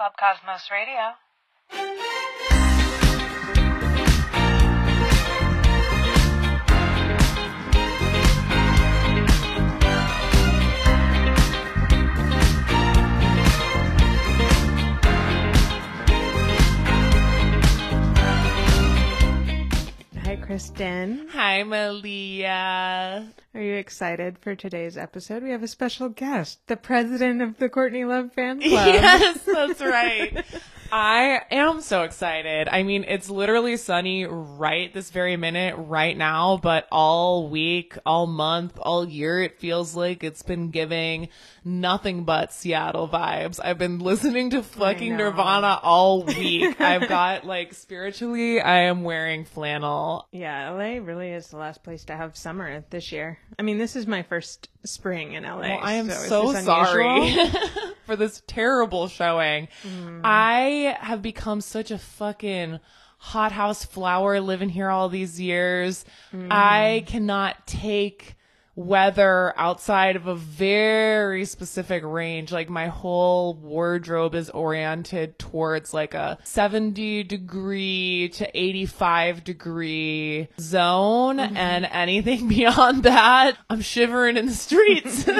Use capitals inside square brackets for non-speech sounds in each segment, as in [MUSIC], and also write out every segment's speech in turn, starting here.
Club Cosmos Radio. Kristen. Hi, Maliea. Are you excited for today's episode? We have a special guest, the president of the Courtney Love fan club. [LAUGHS] Yes, that's right. [LAUGHS] I am so excited. I mean, it's literally sunny right this very minute, right now, but all week, all month, all year, it feels like it's been giving nothing but Seattle vibes. I've been [LAUGHS] listening to fucking. Nirvana all week. [LAUGHS] I've got like spiritually, I am wearing flannel. Yeah, LA really is the last place to have summer this year. I mean, this is my first spring in LA. Well, I am is so sorry [LAUGHS] for this terrible showing. Mm. I have become such a fucking hothouse flower living here all these years. Mm. I cannot take weather outside of a very specific range. Like my whole wardrobe is oriented towards like a 70 degree to 85 degree zone and anything [LAUGHS] beyond that, I'm shivering in the streets. [LAUGHS]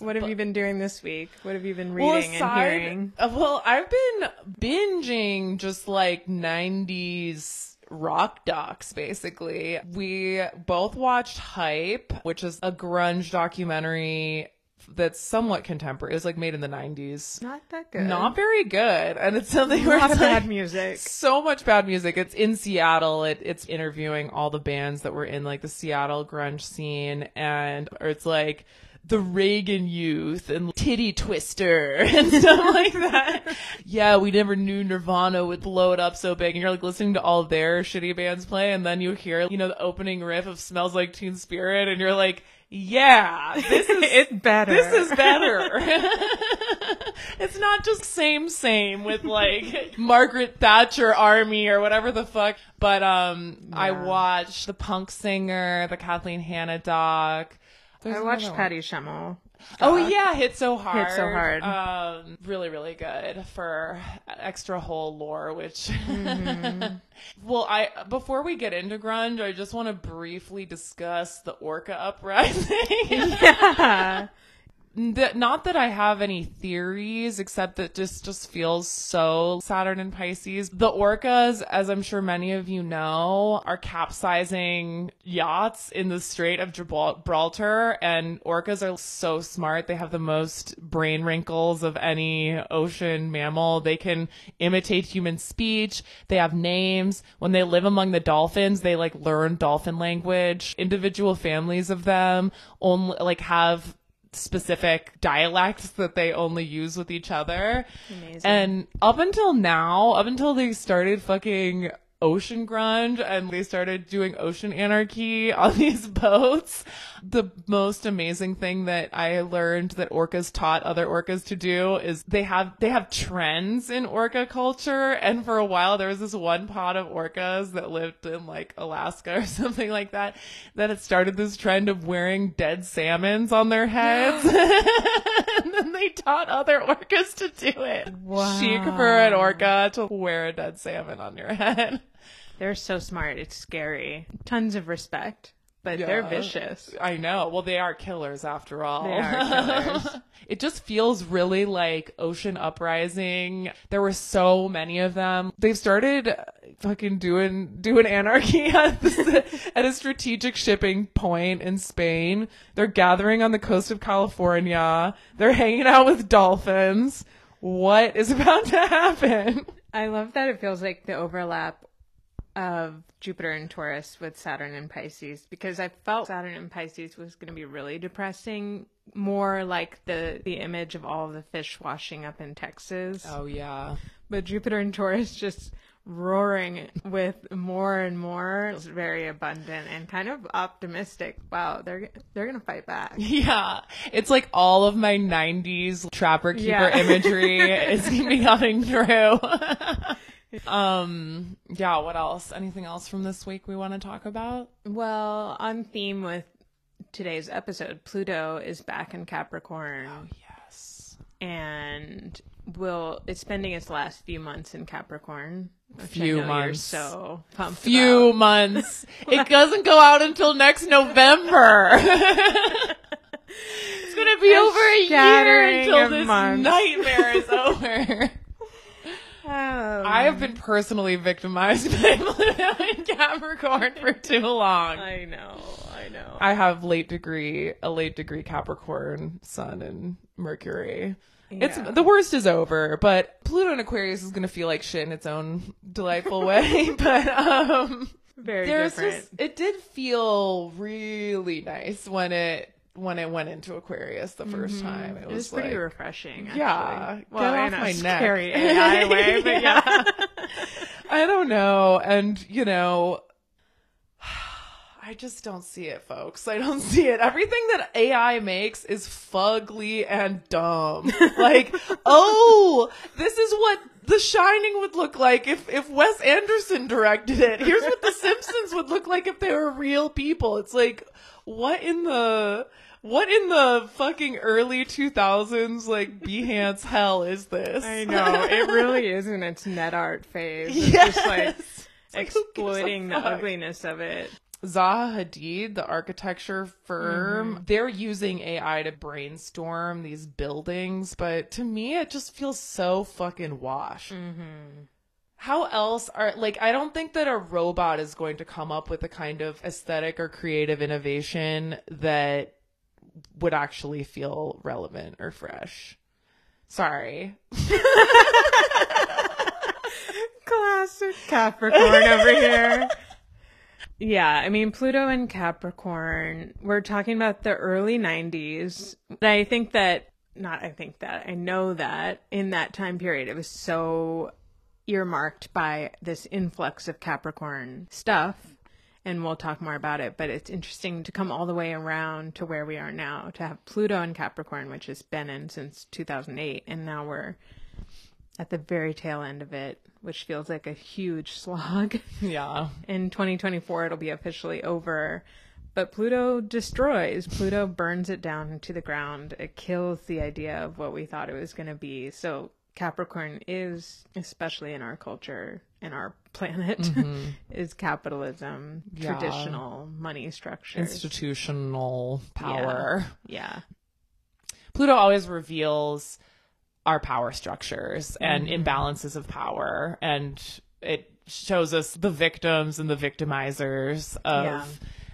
What have you been doing this week? What have you been Well, reading and hearing? uh, Well, I've been binging just like 90s rock docs basically. We both watched Hype, which is a grunge documentary that's somewhat contemporary. It was like made in the 90s. Not that good. Not very good. And it's something where it's of like, bad music. so much bad music. It's in Seattle. It, it's interviewing all the bands that were in like the Seattle grunge scene, and or it's like the Reagan Youth and Titty Twister [LAUGHS] and stuff like that. Yeah, we never knew Nirvana would blow it up so big, and you're like listening to all their shitty bands play, and then you hear you know the opening riff of "Smells Like Teen Spirit," and you're like. Yeah, this [LAUGHS] is It's better. This is better. [LAUGHS] it's not just same same with like Margaret Thatcher Army or whatever the fuck. But um, I watched the Punk Singer, the Kathleen Hanna doc. There's I watched. Patty Schemel. Oh yeah, hit so hard. Hit So Hard. Um, really, really good for extra Hole lore. Which, Mm-hmm. [LAUGHS] well, I before we get into grunge, I just want to briefly discuss the Orca uprising. [LAUGHS] Yeah. That not that I have any theories, except that just just feels so Saturn and Pisces. The orcas, as I'm sure many of you know, are capsizing yachts in the Strait of Gibraltar, and orcas are so smart. They have the most brain wrinkles of any ocean mammal. They can imitate human speech. They have names. When they live among the dolphins, they like learn dolphin language. Individual families of them only like have specific dialects that they only use with each other. Amazing. And up until now, up until they started fucking ocean grunge and they started doing ocean anarchy [LAUGHS] on these boats, the most amazing thing that I learned that orcas taught other orcas to do is they have they have trends in orca culture. And for a while there was this one pod of orcas that lived in like Alaska [LAUGHS] or something like that that had started this trend of wearing dead salmons on their heads. [GASPS] [LAUGHS] And then they taught other orcas to do it. Wow. chic for an orca to wear a dead salmon on your head They're so smart. It's scary. Tons of respect, but they're vicious. I know. Well, they are killers after all. They are killers. [LAUGHS] it just feels really like Ocean Uprising. There were so many of them. They've started fucking doing doing anarchy [LAUGHS] at, this, at a strategic shipping point in Spain. They're gathering on the coast of California. They're hanging out with dolphins. What is about to happen? I love that it feels like the overlap of Jupiter and Taurus with Saturn and Pisces because I felt Saturn and Pisces was going to be really depressing, more like the the image of all the fish washing up in Texas. Oh yeah. But Jupiter and Taurus just roaring with more and more It's very abundant and kind of optimistic. Wow, they're they're going to fight back. [LAUGHS] Yeah, it's like all of my '90s trapper keeper Yeah. imagery [LAUGHS] is becoming true. [LAUGHS] [LAUGHS] um, yeah. What else? Anything else from this week we want to talk about? Well, on theme with today's episode, Pluto is back in Capricorn. Oh, yes. and will it's spending its last few months in Capricorn. Few months. so pumped Few about. [LAUGHS] months. [LAUGHS] It doesn't go out until next November. it's gonna be over a year until this months. nightmare is over. Oh, I have been personally victimized [LAUGHS] by Pluto and Capricorn for too long. I know, I know. I have late degree, a late degree Capricorn Sun and Mercury. It's the worst is over, but Pluto and Aquarius is gonna feel like shit in its own delightful way. [LAUGHS] [LAUGHS] but um, Very there's different. just it did feel really nice when it when it went into Aquarius the 1st mm-hmm. time. It It was, was pretty like, refreshing. Actually. Yeah, well, get off my neck. scary AI [LAUGHS] way, but yeah. I don't know. And, you know, [SIGHS] I just don't see it, folks. I don't see it. Everything that AI makes is fugly and dumb. [LAUGHS] like, oh, this is what The Shining would look like if, if Wes Anderson directed it. Here's what The Simpsons would look like if they were real people. It's like, what in the. What in the fucking early 2000s, like, Behance hell is this? I know it really is in its net art phase. It's [LAUGHS] Yes. just like It's like, who gives a exploiting the fuck? ugliness of it. Zaha Hadid, the architecture firm, Mm-hmm. they're using AI to brainstorm these buildings, but to me, it just feels so fucking wash. Mm-hmm. How else are, like, I don't think that a robot is going to come up with the kind of aesthetic or creative innovation that would actually feel relevant or fresh. Sorry. [LAUGHS] Classic Capricorn over here. Yeah, I mean, Pluto and Capricorn, we're talking about the early 90s. I think that, not I think that, I know that in that time period, it was so earmarked by this influx of Capricorn stuff. And we'll talk more about it, but it's interesting to come all the way around to where we are now, to have Pluto and Capricorn, which has been in since 2008. And now we're at the very tail end of it, which feels like a huge [LAUGHS] slog. Yeah. In 2024, it'll be officially over. But Pluto destroys. Pluto burns it down to the ground. It kills the idea of what we thought it was going to be. So Capricorn is, especially in our culture and our [LAUGHS] planet, mm-hmm. is capitalism, Yeah. traditional money structures. Institutional power. yeah. Pluto always reveals our power structures and mm-hmm. imbalances of power, and it shows us the victims and the victimizers of Yeah.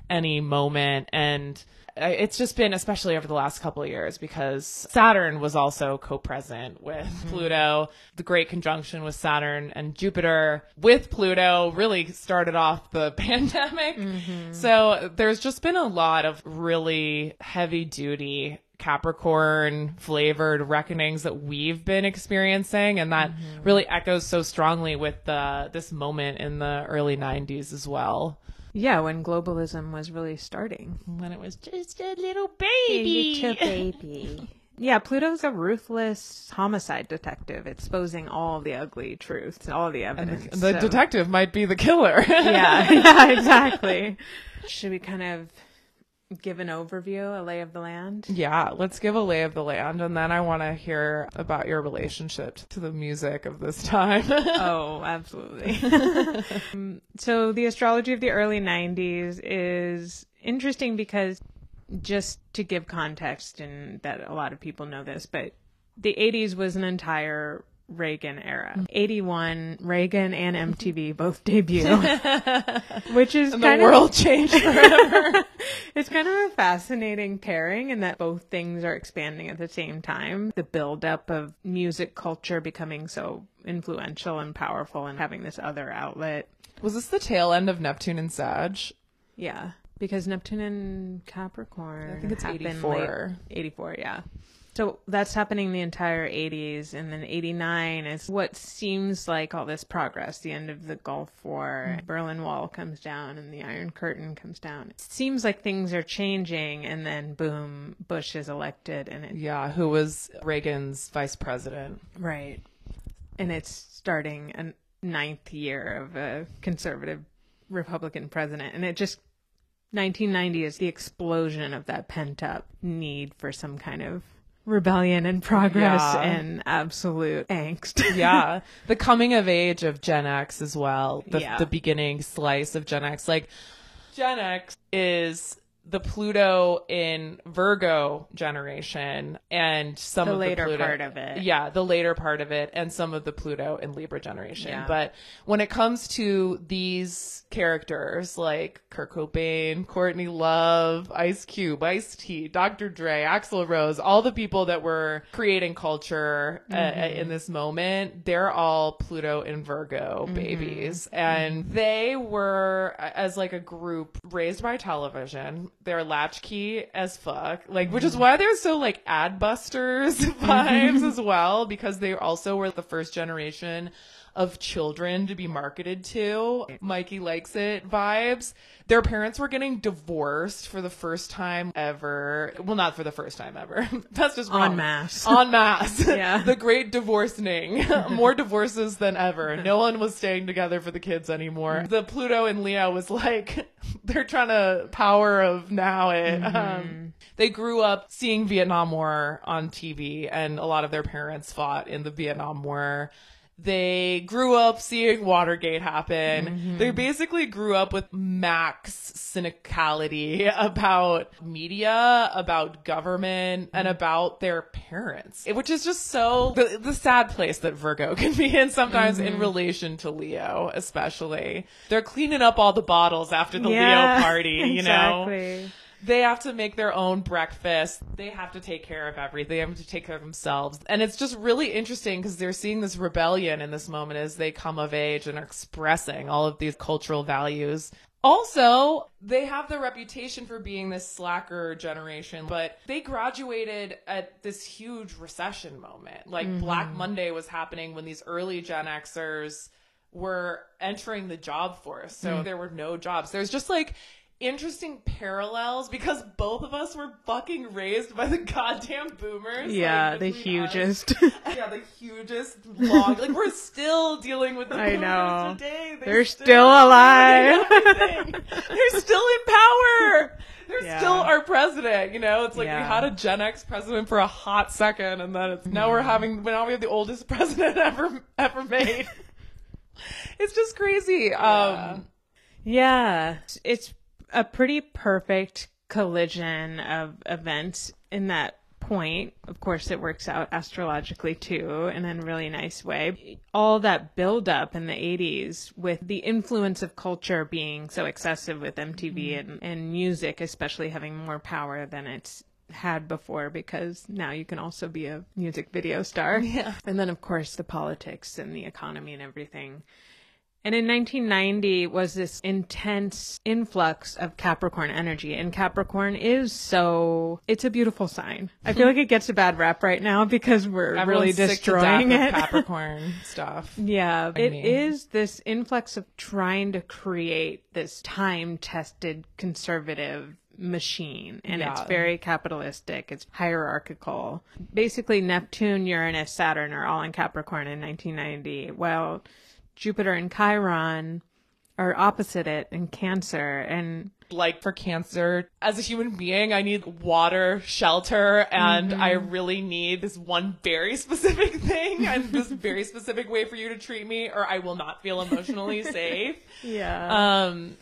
any moment. And it's just been, especially over the last couple of years, because Saturn was also co-present with mm-hmm. Pluto. The great conjunction with Saturn and Jupiter with Pluto really started off the [LAUGHS] pandemic. Mm-hmm. So there's just been a lot of really heavy duty Capricorn flavored reckonings that we've been experiencing, and that mm-hmm. really echoes so strongly with the this moment in the early '90s as well, Yeah, when globalism was really starting. when it was just a little baby. A baby. [LAUGHS] Yeah, Pluto's a ruthless homicide detective, exposing all the ugly truths, all the evidence. the so- detective might be the killer. yeah, [LAUGHS] [LAUGHS] yeah, exactly. Should we kind of give an overview, a lay of the land? Yeah, let's give a lay of the land, and then I want to hear about your relationship to the music of this time. [LAUGHS] Oh, absolutely. [LAUGHS] Um, so the astrology of the early 90s is interesting because just to give context and that a lot of people know this, but the 80s was an entire Reagan era. Mm. 81, Reagan and [LAUGHS] MTV both debut, [LAUGHS] which is the kind world of changed forever. [LAUGHS] it's kind of a fascinating pairing in that both things are expanding at the same time. The buildup of music culture becoming so influential and powerful and having this other outlet. was this the tail end of Neptune and Sag? Yeah. Because Neptune and Capricorn. I think it's happen 84. late- 84, yeah. So that's happening the entire 80s. And then 89 is what seems like all this progress. The end of the Gulf War, mm-hmm. Berlin Wall comes down, and the Iron Curtain comes down. It seems like things are changing. And then, boom, Bush is elected. And it, Yeah, who was Reagan's vice president? right. And it's starting a ninth year of a conservative Republican president. And it just 1990 is the explosion of that pent up need for some kind of rebellion and progress Yeah. and absolute angst. [LAUGHS] yeah the coming of age of gen x as well the, Yeah. the beginning slice of gen x like gen x is the pluto in virgo generation and some The of later the pluto part of it. yeah the later part of it and some of the pluto in libra generation Yeah. but when it comes to these characters like Kurt Cobain, Courtney Love, Ice Cube, Ice T, Dr. Dre, Axl Rose, all the people that were creating culture uh, Mm-hmm. in this moment, they're all Pluto and Virgo Mm-hmm. babies. And they were, uh, as like a group, raised by television. They're latchkey as fuck. Like, which Mm-hmm. is why they're so like ad busters [LAUGHS] vibes as well, because they also were the first generation of children to be marketed to. Mikey likes it vibes. Their parents were getting divorced for the first time ever. Well, not for the first time ever. [LAUGHS] That's just wrong. En masse. En masse. [LAUGHS] Yeah. the great divorcing. [LAUGHS] More divorces than ever. No one was staying together for the kids anymore. The Pluto and Leo was like, they're trying to power of now it. Um, they grew up seeing Vietnam War on TV, and a lot of their parents fought in the Vietnam War. They grew up seeing Watergate happen. Mm-hmm. They basically grew up with max cynicality [LAUGHS] about media, about government, and mm-hmm. about their parents, which is just so the, the sad place that Virgo [LAUGHS] can be in sometimes in mm-hmm. relation to Leo, especially. They're cleaning up all the bottles after the Yeah, Leo party, [LAUGHS] you know? They have to make their own breakfast. They have to take care of everything. They have to take care of themselves. And it's just really interesting because they're seeing this rebellion in this moment as they come of age and are expressing all of these cultural values. Also, they have the reputation for being this slacker generation, but they graduated at this huge recession moment. Like mm-hmm. Black Monday was happening when these early Gen Xers were entering the job force. So mm. there were no jobs. There's just like interesting parallels because both of us were fucking raised by the [LAUGHS] goddamn boomers. Yeah, like, the between us. hugest. [LAUGHS] Yeah, the hugest log. like we're still dealing with the I boomers know. today. They're still alive. They're still in power. They're Yeah. still our president. You know, it's like we had a Gen X president for a hot second, and then it's now Mm-hmm. we're having now we have the oldest [LAUGHS] president ever ever made. it's just crazy. Um, Yeah, it's a pretty perfect collision of events in that point. Of course, it works out astrologically too in a really nice way. All that build up in the 80s with the influence of culture being so excessive with MTV mm-hmm. and, and music, especially having more power than it's had before because now you can also be a music video star. Yeah. And then, of course, the politics and the economy and everything. And in 1990 was this intense influx of Capricorn energy. And Capricorn is so, it's a beautiful sign. I feel like it gets a bad rap right now because we're really everyone's to destroying it. Capricorn [LAUGHS] stuff. Yeah, it is mean- this influx of trying to create this time tested conservative machine and it's very capitalistic it's hierarchical basically neptune uranus saturn are all in capricorn in 1990 while jupiter and chiron are opposite it in cancer. And like for cancer as a human being i need water shelter and i really need this one very [LAUGHS] specific thing and [LAUGHS] this very specific way for you to treat me or i will not feel emotionally [LAUGHS] safe. Yeah. Um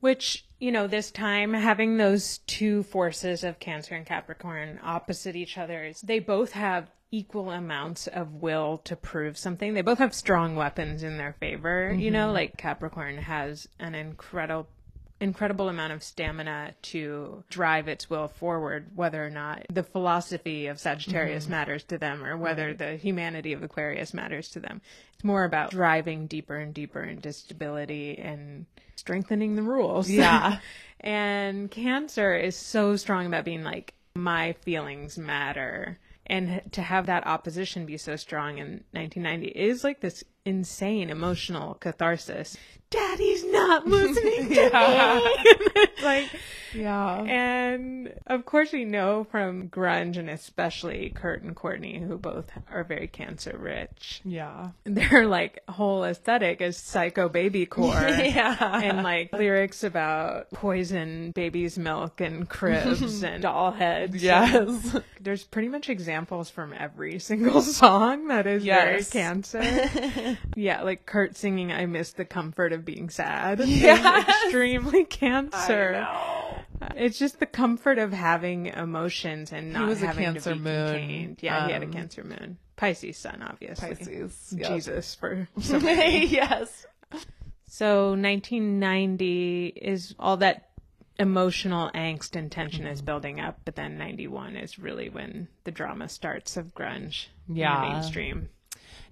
Which, you know, this time having those two forces of Cancer and Capricorn opposite each other, is- they both have equal amounts of will to prove something. They both have strong weapons in their favor. You know, mm-hmm. like Capricorn has an incredible incredible amount of stamina to drive its will forward whether or not the philosophy of Sagittarius mm-hmm. matters to them or whether the humanity of Aquarius matters to them. It's more about driving deeper and deeper into stability and strengthening the rules. Yeah. [LAUGHS] and Cancer is so strong about being like, my feelings matter. And to have that opposition be so strong in 1990 is like this insane emotional catharsis. Daddy's not listening to [LAUGHS] me. [LAUGHS] like, Yeah. and of course, we know from grunge and especially Kurt and Courtney, who both are very cancer rich. yeah. Their like whole aesthetic is psycho baby [LAUGHS] core. Yeah. And like lyrics about poison baby's milk and cribs and doll heads. Yes. There's pretty much examples from every single song that is very cancer. Yeah, like Kurt singing I miss the comfort of being sad. [LAUGHS] Yes. extremely cancer. know. It's just the comfort of having emotions and not was a having Cancer to be moon. contained. Yeah, he had a Um, Cancer moon. Pisces sun, obviously. Pisces. Yep. Jesus for [LAUGHS] yes. So 1990 is all that emotional angst and tension Mm-hmm. is building up, but then 91 is really when the drama starts of grunge in the Yeah. mainstream.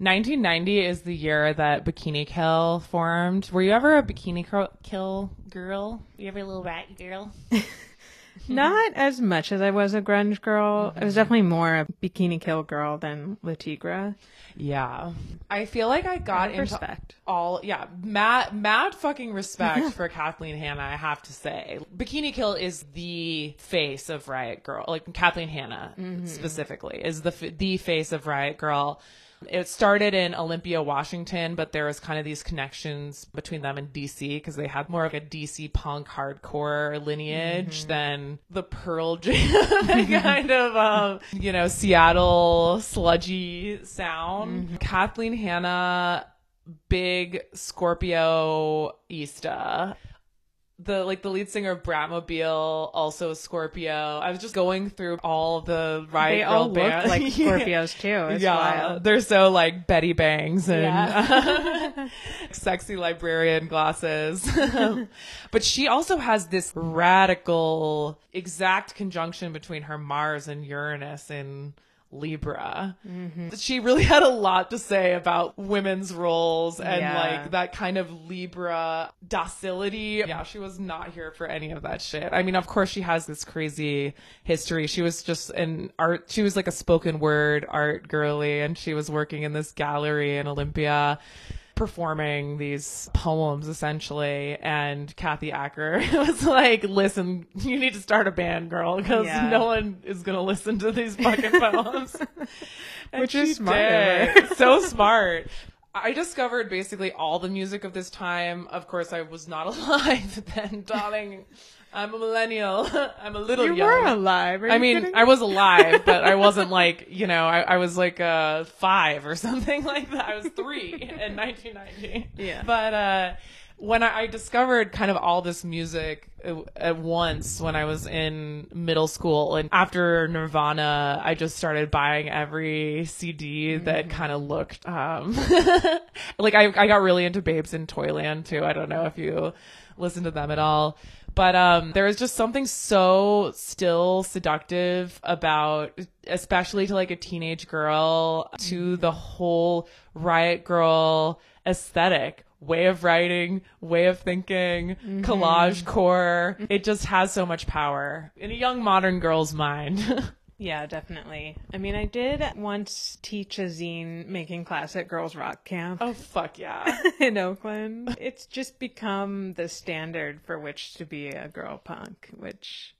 1990 is the year that Bikini Kill formed. Were you ever a Bikini Cro- Kill girl? Were You ever a little rat girl? [LAUGHS] Not as much as I was a grunge girl. Mm-hmm. I was definitely more a bikini kill girl than Le Tigre. Yeah. I feel like I got into Respect. all yeah mad mad fucking respect for kathleen hanna i have to say bikini kill is the face of riot girl like kathleen hanna specifically is the f- the face of riot girl it started in Olympia, Washington, but there was kind of these connections between them and DC because they had more of a DC punk hardcore lineage than the Pearl Jam [LAUGHS] kind of, um, you know, Seattle sludgy sound. Kathleen Hanna big Scorpio Ista. The like the lead singer of Bratmobile, also a Scorpio. I was just going through all the Riot They Girl all look bands. like [LAUGHS] Scorpios too. It's yeah, wild. they're so like Betty Bangs and Yeah. [LAUGHS] sexy librarian glasses. [LAUGHS] but she also has this radical exact conjunction between her Mars and Uranus in Libra. Mm-hmm. She really had a lot to say about women's roles and Yeah. like that kind of Libra docility. Yeah, she was not here for any of that shit. I mean, of course she has this crazy history. She was just an art, she was like a spoken word art girly and she was working in this gallery in Olympia performing these poems essentially and Kathy Acker [LAUGHS] was like listen you need to start a band girl because Yeah. no one is gonna listen to these fucking [LAUGHS] poems Which is smart of did. her. so smart I discovered basically all the music of this time. Of course, I was not [LAUGHS] alive then, darling. I'm a millennial. [LAUGHS] I'm a little You young. were alive. I mean, kidding I was alive, [LAUGHS] but I wasn't like, you know, I, I was like uh, five or [LAUGHS] something like that. I was three in 1990. Yeah. But uh, when I, I discovered kind of all this music at once when I was in middle school, and after Nirvana, I just started buying every CD that kind of looked um, like I, I got really into Babes in Toyland too. I don't know if you listen to them at all. But um, there is just something so still seductive about, especially to like a teenage girl, to mm-hmm. the whole riot girl aesthetic, way of writing, way of thinking, mm-hmm. collage core. Mm-hmm. It just has so much power in a young modern girl's mind. [LAUGHS] Yeah, definitely. I mean, I did once teach a zine making class at girls rock camp oh fuck yeah! [LAUGHS] in Oakland. It's just become the standard for which to be a girl punk, which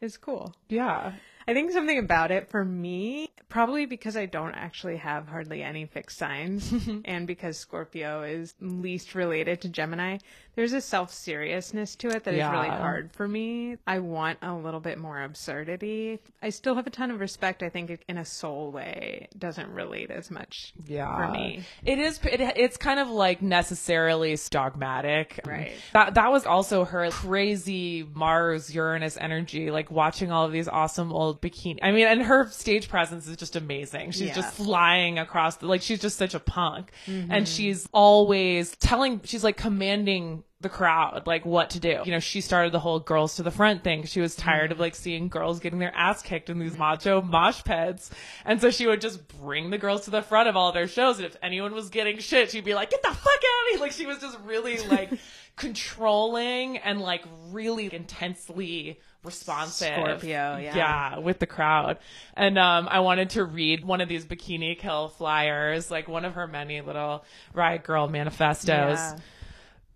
is cool. Yeah. I think something about it for me, probably because I don't actually have hardly any fixed signs, [LAUGHS] and because Scorpio is least related to Gemini, there's a self seriousness to it that is really hard for me. I want a little bit more absurdity. I still have a ton of respect. I think in a soul way it doesn't relate as much Yeah. for me. It is. It, it's kind of like necessarily dogmatic. Right. That that was also her crazy Mars Uranus energy. Like watching all of these awesome old bikini. I mean, and her stage presence is just amazing. She's Yeah. just flying across. The, like she's just such a punk, Mm-hmm. and she's always telling. She's like commanding the crowd like what to do. You know, she started the whole girls to the front thing. She was tired of like seeing girls getting their ass kicked in these macho mosh pits. And so she would just bring the girls to the front of all their shows. And if anyone was getting shit, she'd be like, get the fuck out of me. Like she was just really like [LAUGHS] controlling and like really intensely responsive. Scorpio, yeah. Yeah, with the crowd. And um, I wanted to read one of these Bikini Kill flyers, like one of her many little Riot Girl manifestos. Yeah.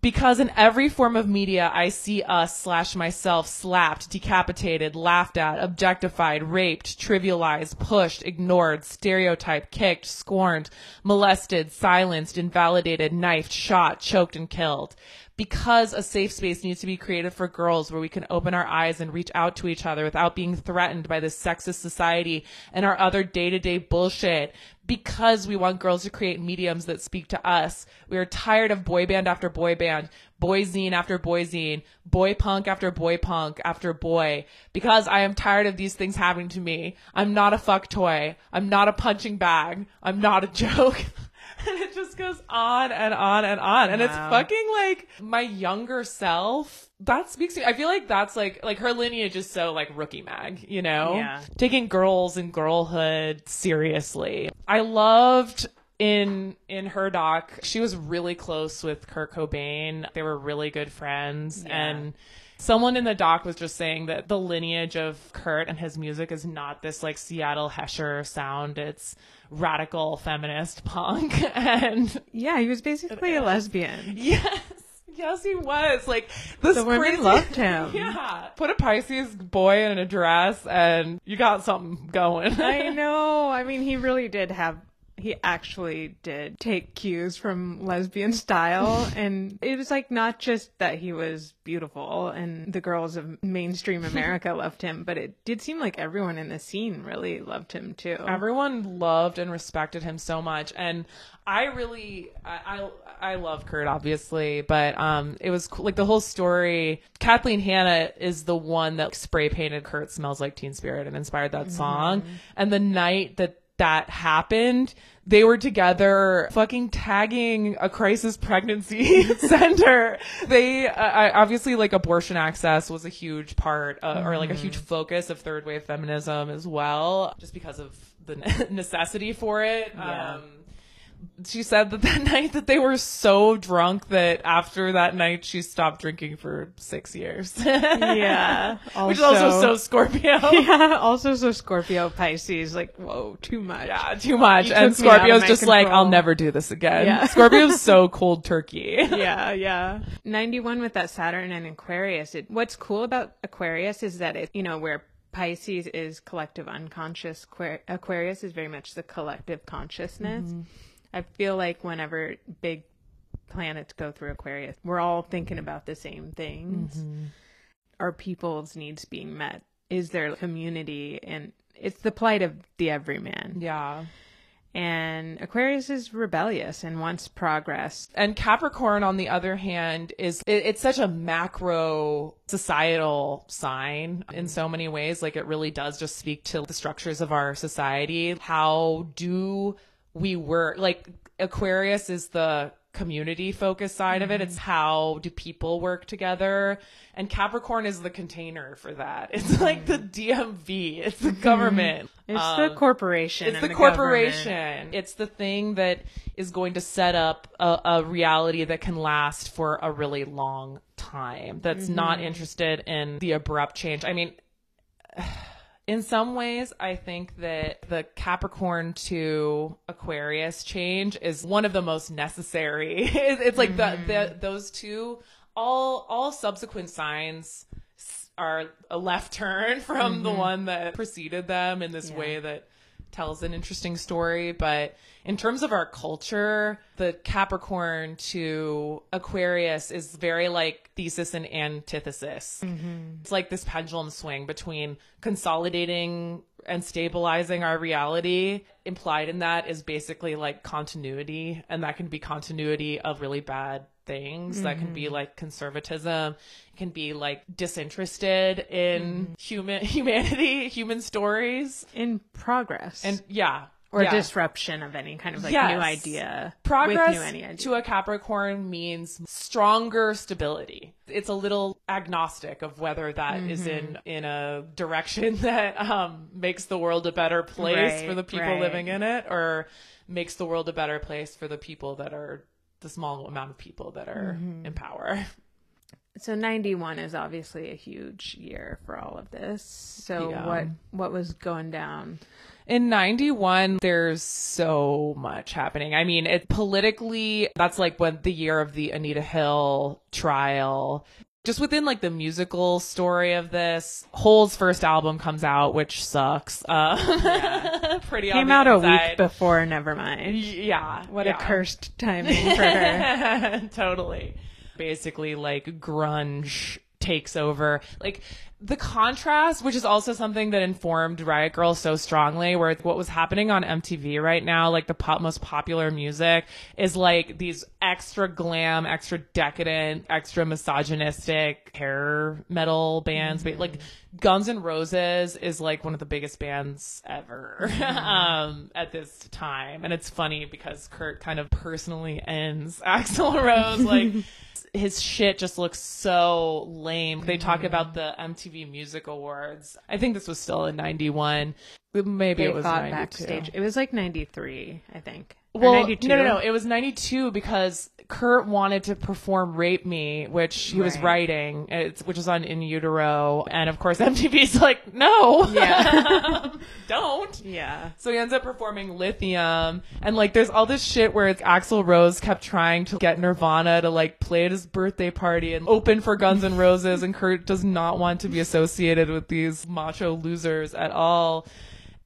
Because in every form of media, I see us slash myself slapped, decapitated, laughed at, objectified, raped, trivialized, pushed, ignored, stereotyped, kicked, scorned, molested, silenced, invalidated, knifed, shot, choked, and killed. Because a safe space needs to be created for girls where we can open our eyes and reach out to each other without being threatened by this sexist society and our other day to day bullshit because we want girls to create mediums that speak to us. We are tired of boy band after boy band, boy zine after boy zine, boy punk after boy punk after boy, because I am tired of these things happening to me. I'm not a fuck toy. I'm not a punching bag. I'm not a [LAUGHS] joke. [LAUGHS] and it just goes on and on and on. And it's fucking like my younger self. That speaks to me. I feel like that's like like her lineage is so like rookie mag, you know? Yeah. Taking girls and girlhood seriously. I loved in in her doc, she was really close with Kurt Cobain. They were really good friends Yeah. and Someone in the doc was just saying that the lineage of Kurt and his music is not this like Seattle Hesher sound. It's radical feminist punk. [LAUGHS] And Yeah, he was basically a lesbian. [LAUGHS] yes, yes, he was. Like this The women crazy- [LAUGHS] loved him. Yeah, put a Pisces boy in a dress, and you got something going. I know. I mean, he really did have. He actually did take cues from lesbian style, [LAUGHS] and it was like not just that he was beautiful and the girls of mainstream [LAUGHS] America loved him, but it did seem like everyone in the scene really loved him too. Everyone loved and respected him so much, and I really, I, I, I love Kurt, obviously, but um, it was cool. like the whole story. Kathleen Hanna is the one that spray painted "Kurt Smells Like Teen Spirit" and inspired that song. And the night that that happened, they were together fucking tagging a crisis pregnancy [LAUGHS] center. They, uh, obviously like abortion access was a huge part, uh, or like a huge focus of third wave feminism as well, just because of the [LAUGHS] necessity for it. Yeah. Um, she said that [LAUGHS] that night that they were so drunk that after that night she stopped drinking for six years. [LAUGHS] yeah, Which is also so Scorpio. [LAUGHS] yeah. Also, so Scorpio Pisces, like whoa, too much. Yeah, too much. You And took me out of Scorpio's just like. I'll never do this again. Yeah. Scorpio's so cold turkey. yeah, yeah. 91 with that Saturn and Aquarius. It, what's cool about Aquarius is that it, you know, where Pisces is collective unconscious, Aquarius is very much the collective consciousness. Mm-hmm. I feel like whenever big planets go through Aquarius, we're all thinking about the same things. Mm-hmm. Are people's needs being met? Is there community? And it's the plight of the everyman. Yeah. And Aquarius is rebellious and wants progress. And Capricorn, on the other hand, is it, it's such a macro societal sign in so many ways. Like it really does just speak to the structures of our society. How do we work? Like Aquarius is the community focused side of it. Mm-hmm. It's how do people work together? And Capricorn is the container for that. [LAUGHS] It's mm-hmm. like the DMV. It's the mm-hmm. government. It's Um, the corporation. it's the, government. corporation. It's the thing that is going to set up a, a reality that can last for a really long time. That's not interested in the abrupt change. I mean, [SIGHS] in some ways, I think that the Capricorn to Aquarius change is one of the most necessary. [LAUGHS] It- it's like the, the mm-hmm. those two all all subsequent signs are a left [LAUGHS] turn from the mm-hmm. one that preceded them in this way that tells an interesting story. But in terms of our culture, the Capricorn to Aquarius is very like thesis and antithesis. Mm-hmm. It's like this pendulum swing between consolidating and stabilizing our reality. Implied in that is basically like continuity, and that can be continuity of really bad things. That can be mm-hmm. like conservatism. Can be like disinterested in human [LAUGHS] humanity, human stories, in progress and yeah. or yeah. disruption of any kind of like Yes. new idea. Progress new idea. to a Capricorn means stronger stability. It's a little agnostic of whether that is Mm-hmm. in in a direction [LAUGHS] that um, makes the world a better place Right, for the people right. living in it, or makes the world a better place for the people that are the small amount of people that are Mm-hmm. in power. [LAUGHS] So 91 is obviously a huge year for all of this. So Yeah. what what was going down? In 91, there's so much happening. I mean, it politically, that's like when the year of the Anita Hill trial. Just within like the musical story of this, Hole's first album comes out, which sucks. Uh, [LAUGHS] pretty Came out a week before Nevermind. Yeah. What yeah. a cursed [LAUGHS] timing for her. totally. Basically, like grunge takes over. Like the contrast, which is also something that informed Riot Girl so strongly, where what was happening on MTV right now, like the pop, most popular music, is like these extra glam, extra decadent, extra misogynistic hair metal bands. But like Guns N' Roses is like one of the biggest bands ever [LAUGHS] um, at this time, and it's funny because Kurt kind of personally ends [LAUGHS] Axl Rose like [LAUGHS] his shit just looks so lame. They talk mm-hmm. about the MTV Music Awards. I think this was still in 91. Maybe They it was 92. backstage. It was like 93, I think. Well, 92. no, no, no. It was 92 because Kurt wanted to perform Rape Me, which he was writing, it's, which is on In Utero. And of course, [LAUGHS] MTV's like, no, Yeah. [LAUGHS] don't. yeah. So he ends up performing Lithium, and like there's all this shit where it's Axl Rose kept trying to get Nirvana to like play at his birthday party and open for Guns N' Roses, and Kurt does not want to be associated with these macho losers at all.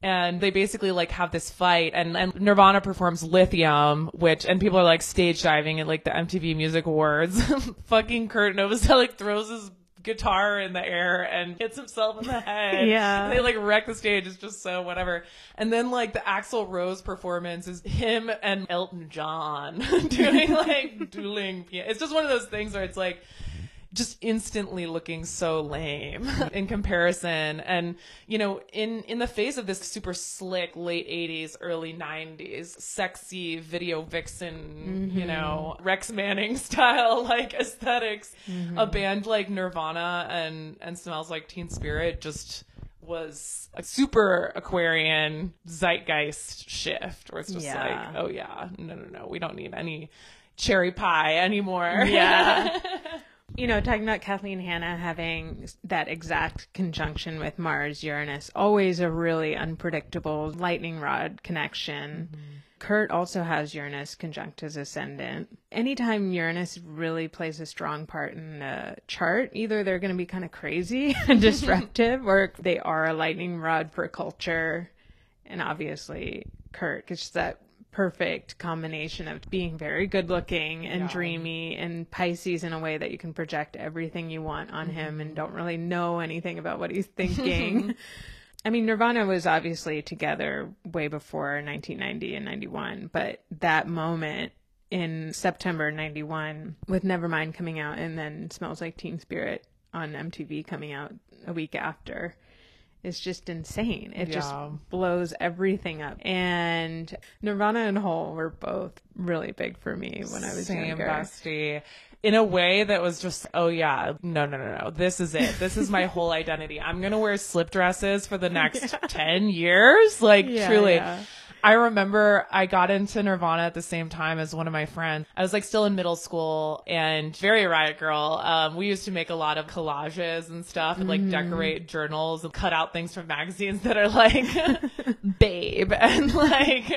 And they basically like have this fight, and, and Nirvana performs Lithium, which and people are like stage diving at like the MTV Music Awards. [LAUGHS] Fucking Kurt Novoselic like, throws his guitar in the air and hits himself in the [LAUGHS] head. Yeah. And they like wreck the stage. It's just so whatever. And then like the Axl Rose performance is him and Elton John [LAUGHS] doing like dueling. piano. It's just one of those things where it's like just instantly looking so lame [LAUGHS] in comparison and you know in in the face of this super slick late 80s early 90s sexy video vixen you mm-hmm. know rex manning [LAUGHS] style like esthetics a mm-hmm. band like nirvana and and smells like teen spirit just was a super aquarian zeitgeist shift where it's just Yeah. like oh yeah no no no we don't need any cherry pie anymore Yeah. [LAUGHS] you know, talking about Kathleen Hanna having that exact conjunction with Mars Uranus, always a really unpredictable lightning rod connection. Mm-hmm. Kurt also has Uranus conjunct his ascendant. Anytime Uranus really plays a strong part in a chart, either they're going to be kind of crazy [LAUGHS] and [LAUGHS] disruptive, or they are a lightning rod for culture. And obviously, Kurt, it's just that perfect combination of being very good looking and Yeah. dreamy and Pisces in a way that you can project everything you want on mm-hmm. him and don't really know anything about what he's [LAUGHS] thinking. I mean, Nirvana was obviously together way before 1990 and 91, but that moment in September 91 with Nevermind coming out and then Smells Like Teen Spirit on MTV coming out a week after is just insane. It just blows everything up. And Nirvana and Hole were both really big for me when I was Same younger. bestie. In a way that was just, oh yeah, no, no, no, no. This is it. This is my [LAUGHS] whole identity. I'm gonna wear slip dresses for the next [LAUGHS] ten years. Like Yeah, truly. I remember I got into Nirvana at the same time as one of my friends. I was like still in middle school and very riot girl. Um, we used to make a lot of collages and stuff and like decorate journals and cut out things from magazines that are like [LAUGHS] babe and like,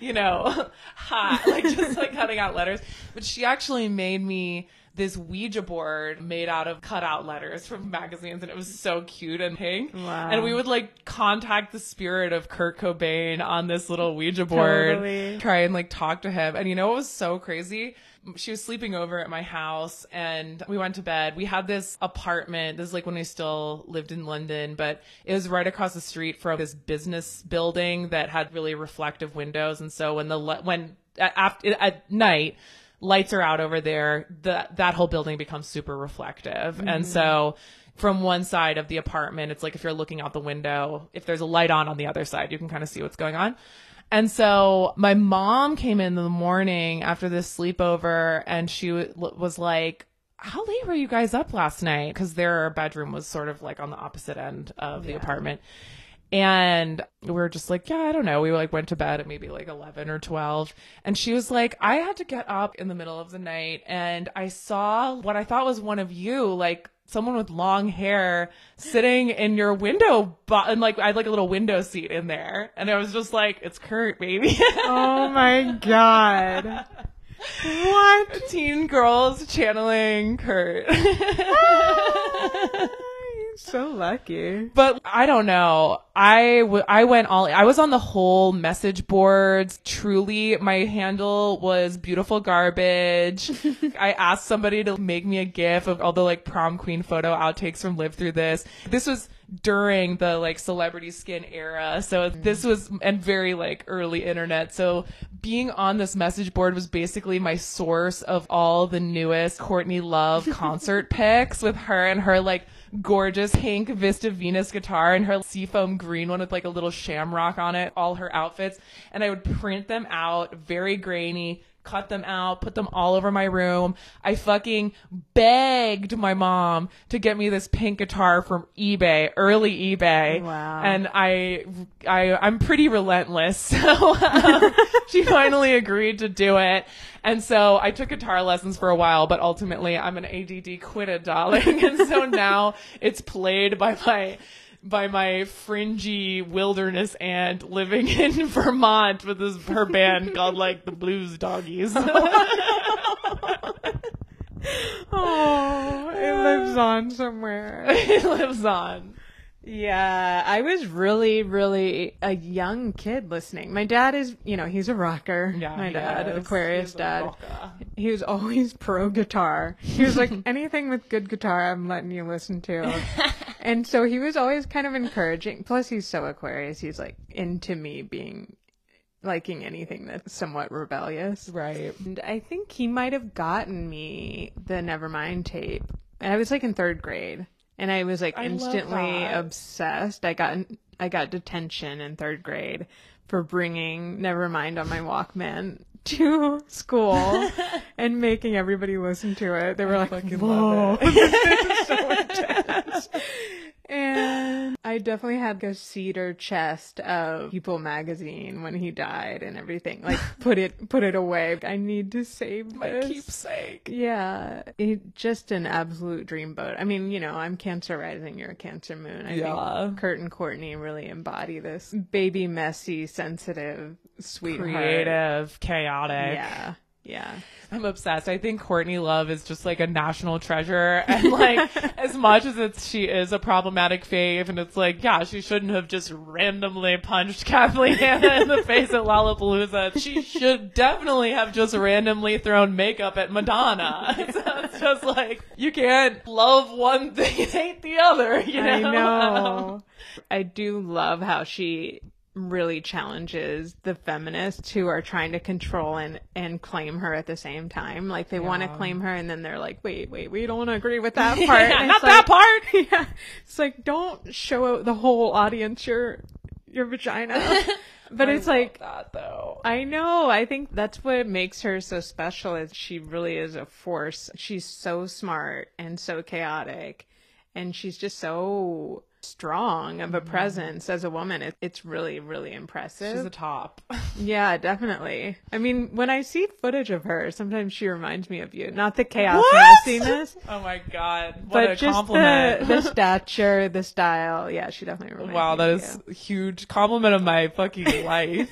you know, hot, like just like cutting out letters. But she actually made me this Ouija board made out of cutout letters from magazines, and it was so cute and pink. Wow. And we would like contact the spirit of Kurt Cobain on this little Ouija board, Totally. try and like talk to him. And you know what was so crazy? She was sleeping over at my house and we went to bed. We had this apartment. This is like when we still lived in London, but it was right across the street from this business building that had really reflective windows. And so when the, when at, at night, lights are out over there, that that whole building becomes super reflective. And so mm-hmm. from one side of the apartment, it's like if you're looking out the window, if there's a light on on the other side, you can kind of see what's going on. And so my mom came in the morning after this sleepover and she w- was like, how late were you guys up last night? Cause their bedroom was sort of like on the opposite end of the apartment. And we were just like, yeah, I don't know. We like went to bed at maybe like 11 or 12. And she was like, I had to get up in the middle of the night and I saw what I thought was one of you, like someone with long hair sitting in your window, bo- and like I had like a little window seat in there. And I was just like, it's Kurt, baby. [LAUGHS] Oh my god. What? Teen girls channeling Kurt. [LAUGHS] Ah. So lucky. But I don't know. I, w- I went all, I was on the Hole message boards. Truly, my handle was beautiful garbage. [LAUGHS] I asked somebody to make me a gif of all the like prom queen photo outtakes from Live Through This. This was during the like celebrity skin era. So mm-hmm. this was, and very like early internet. So being on this message board was basically my source of all the newest Courtney Love concert [LAUGHS] pics with her and her like gorgeous Hank Vista Venus guitar and her seafoam green one with like a little shamrock on it, all her outfits. And I would print them out, very grainy, cut them out, put them all over my room. I fucking begged my mom to get me this pink guitar from eBay, early eBay. Wow. And I, I, I'm pretty relentless. [LAUGHS] So um, she finally agreed to do it. And so I took guitar lessons for a while, but ultimately I'm an ADD quitted, darling. [LAUGHS] And so now it's played by my by my fringy wilderness aunt living in [LAUGHS] Vermont with this her band called like the Blues Doggies. [LAUGHS] [LAUGHS] Oh, it lives on somewhere. it lives on. Yeah, I was really, really a young kid listening. My dad is, you know, he's a rocker. Yeah, my dad, is. Aquarius dad. rocker. He was always [LAUGHS] pro guitar. He was like, anything with good guitar, I'm letting you listen to. [LAUGHS] and so he was always kind of encouraging. Plus, he's so Aquarius. He's like into me being liking anything that's somewhat rebellious. Right. And I think he might have gotten me the Nevermind tape. And I was like in third grade, and I was like I instantly obsessed. I got I got detention in third grade for bringing Nevermind on my Walkman [LAUGHS] to school [LAUGHS] and making everybody listen to it. They were like, fucking "Whoa, love it. [LAUGHS] this is so intense." And I definitely had a cedar chest of People magazine when he died and everything. Like [LAUGHS] put it put it away. I need to save My this. keepsake. Yeah, it, just an absolute dreamboat. I mean, you know, I'm Cancer rising, you're a Cancer moon. I Yeah. think Kurt and Courtney really embody this baby, messy, sensitive, sweetheart. Creative, chaotic. Yeah, yeah. I'm obsessed. I think Courtney Love is just like a national treasure. [LAUGHS] And like, [LAUGHS] as much as it's, she is a problematic fave, and it's like, yeah, she shouldn't have just randomly punched [LAUGHS] Kathleen Hanna in the face at Lollapalooza. She should definitely have just randomly thrown makeup at Madonna. So it's just like, you can't love one thing and hate the other, you know? I know. I do love how she really challenges the feminists who are trying to control and, and claim her at the same time. Like they want to claim her and then they're like, wait, wait, we don't agree with that [LAUGHS] part. Yeah, not it's that part. [LAUGHS] Yeah. It's like, don't show the whole audience your, your vagina. [LAUGHS] But I it's like, that though. I know. I think that's what makes her so special is she really is a force. She's so smart and so chaotic and she's just so strong of a mm-hmm. presence as a woman. It, it's really really impressive. She's a top. [LAUGHS] yeah, definitely. I mean, when I see footage of her, sometimes she reminds me of you. Not the chaos What? messiness, [LAUGHS] Oh my god. What but a just compliment. the the [LAUGHS] stature, the style. Yeah, she definitely reminds Wow, me that of is you. a huge compliment of my fucking life.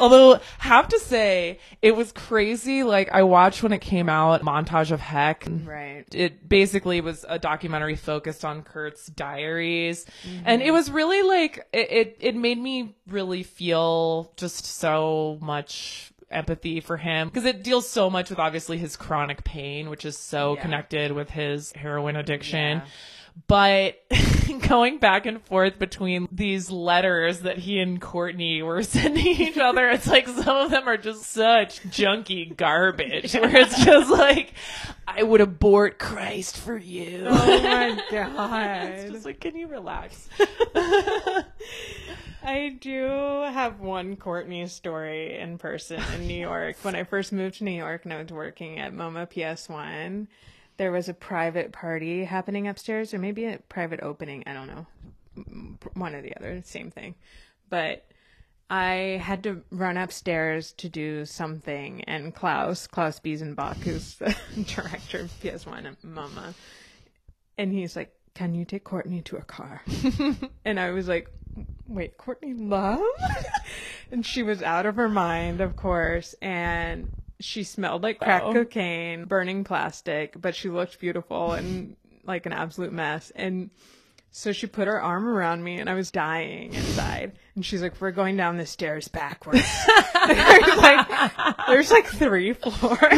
Although, have to say, it was crazy. Like, I watched when it came out, Montage of Heck. right. It basically was a documentary focused on Kurt's diaries. And it was really like, it, it, it made me really feel just so much empathy for him because it deals so much with obviously his chronic pain, which is so Yeah. connected with his heroin addiction. Yeah. But [LAUGHS] going back and forth between these letters that he and Courtney were [LAUGHS] sending each other, it's like some of them are just such junky garbage where it's [LAUGHS] just like, I would abort Christ for you. Oh my God. it's just like, can you relax? I do have one Courtney story in person in New York. when I first moved to New York and I was working at MoMA PS1, there was a private party happening upstairs, or maybe a private opening. I don't know. one or the other, same thing. But I had to run upstairs to do something, and Klaus, Klaus Biesenbach, who's the [LAUGHS] director of PS1 MoMA, and he's like, Can you take Courtney to a car? [LAUGHS] and I was like, Wait, Courtney Love? [LAUGHS] and she was out of her mind, of course, and she smelled like crack Oh. cocaine, burning plastic, but she looked beautiful and like an absolute mess. And so she put her arm around me and I was dying inside. And she's like, We're going down the stairs backwards. [LAUGHS] there's like there's like three floors. [LAUGHS]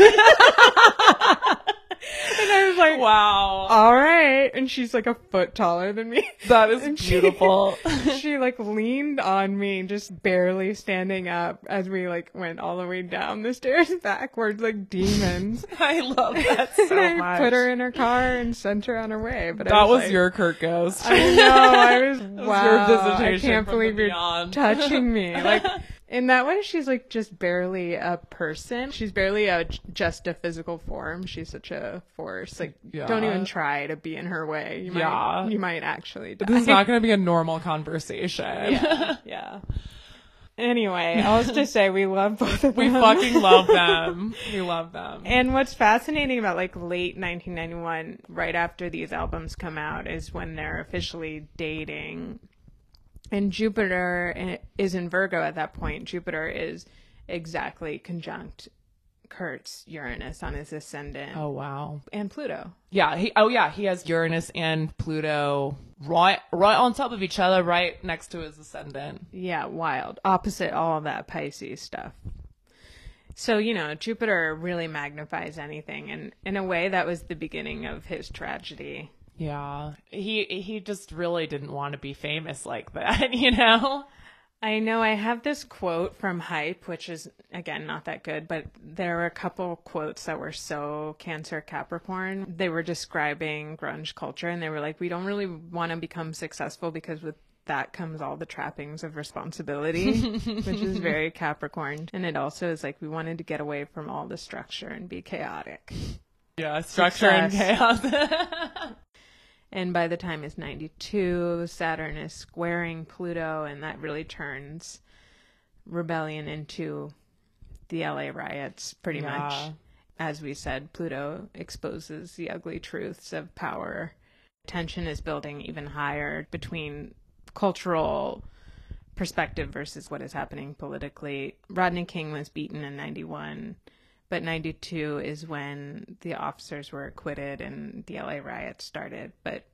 was like, Wow. All right. And she's like a foot taller than me. [LAUGHS] That is And she- beautiful. [LAUGHS] she like leaned on me, just barely standing up as we like went all the way down the stairs [LAUGHS] backwards like demons. I love that so and I much. put her in her car and sent her on her way. But I that was like, your Kurt Ghost. I know. I was was wow. I can't believe you're beyond. touching me. Like in that way, she's like just barely a person. She's barely a just a physical form. She's such a force. Like don't even try to be in her way. You might, Yeah. you might actually die. This is not going [LAUGHS] to be a normal conversation. yeah, yeah. Anyway, was to say we love both of them. We fucking love [LAUGHS] them. We love them. And what's fascinating about like late 1991, right after these albums come out, is when they're officially dating. And Jupiter eh, is in Virgo at that point. Jupiter is exactly conjunct Kurt's Uranus on his ascendant oh wow. and Pluto. Yeah. He. Oh yeah. He has Uranus and Pluto right, right on top of each other, right next to his ascendant. Yeah, wild. Opposite all of that Pisces stuff. So, you know, Jupiter really magnifies anything. And in a way, that was the beginning of his tragedy. Yeah. He he just really didn't want to be famous like that, [LAUGHS] you know. I know I have this quote from Hype, which is, again, not that good, but there were a couple quotes that were so Cancer Capricorn. They were describing grunge culture, and they were like, we don't really want to become successful because with that comes all the trappings of responsibility, [LAUGHS] which is very Capricorn. And it also is like, we wanted to get away from all the structure and be chaotic. Yeah. Structure and chaos. [LAUGHS] And by the time it's 92, Saturn is squaring Pluto, and that really turns rebellion into the LA riots, pretty Yeah. much. As we said, Pluto exposes the ugly truths of power. Tension is building even higher between cultural perspective versus what is happening politically. Rodney King was beaten in 91, but 92 is when the officers were acquitted and the LA riots started. But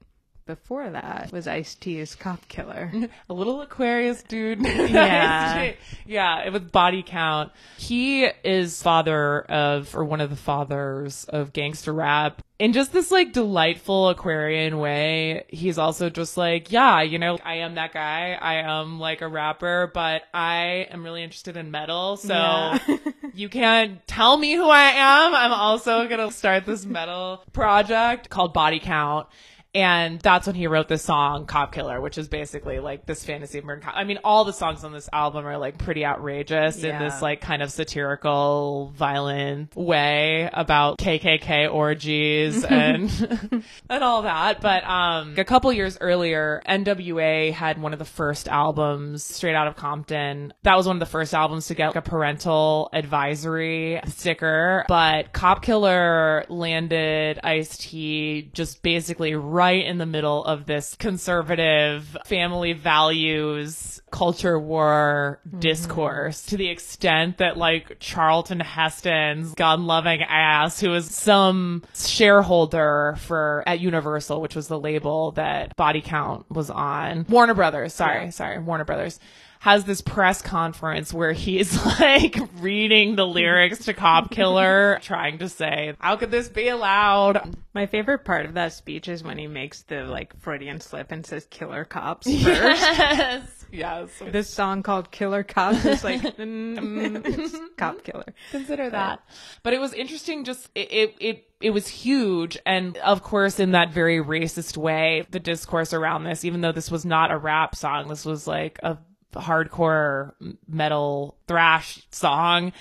before that was Ice T's Cop Killer. [LAUGHS] a little Aquarius dude. [LAUGHS] Yeah. yeah, it was body count. He is father of, or one of the fathers of gangster rap. In just this like delightful Aquarian way, he's also just like, yeah, you know, I am that guy. I am like a rapper, but I am really interested in metal. So Yeah. [LAUGHS] you can't tell me who I am. I'm also going to start this metal project called Body Count. And that's when he wrote this song, Cop Killer, which is basically like this fantasy of murder. I mean, all the songs on this album are like pretty outrageous in this like kind of satirical, violent way about KKK orgies [LAUGHS] and [LAUGHS] and all that. But um, a couple years earlier, NWA had one of the first albums, Straight Out of Compton. That was one of the first albums to get like a parental advisory sticker. But Cop Killer landed Ice T just basically right in the middle of this conservative family values culture war mm-hmm. discourse to the extent that like Charlton Heston's gun loving ass, who is some shareholder for at Universal, which was the label that Body Count was on. Warner Brothers, sorry, Yeah. sorry, Warner Brothers. Has this press conference where he's [LAUGHS] like reading the lyrics to Cop Killer, [LAUGHS] trying to say, How could this be allowed? My favorite part of that speech is when he makes the like Freudian slip and says "killer cops" [LAUGHS] first. Yes. Yes. this song called "Killer Cops" is like mm, cop killer. consider that. But it was interesting. Just it, it it it was huge, and of course, in that very racist way, the discourse around this, even though this was not a rap song, this was like a hardcore metal thrash song.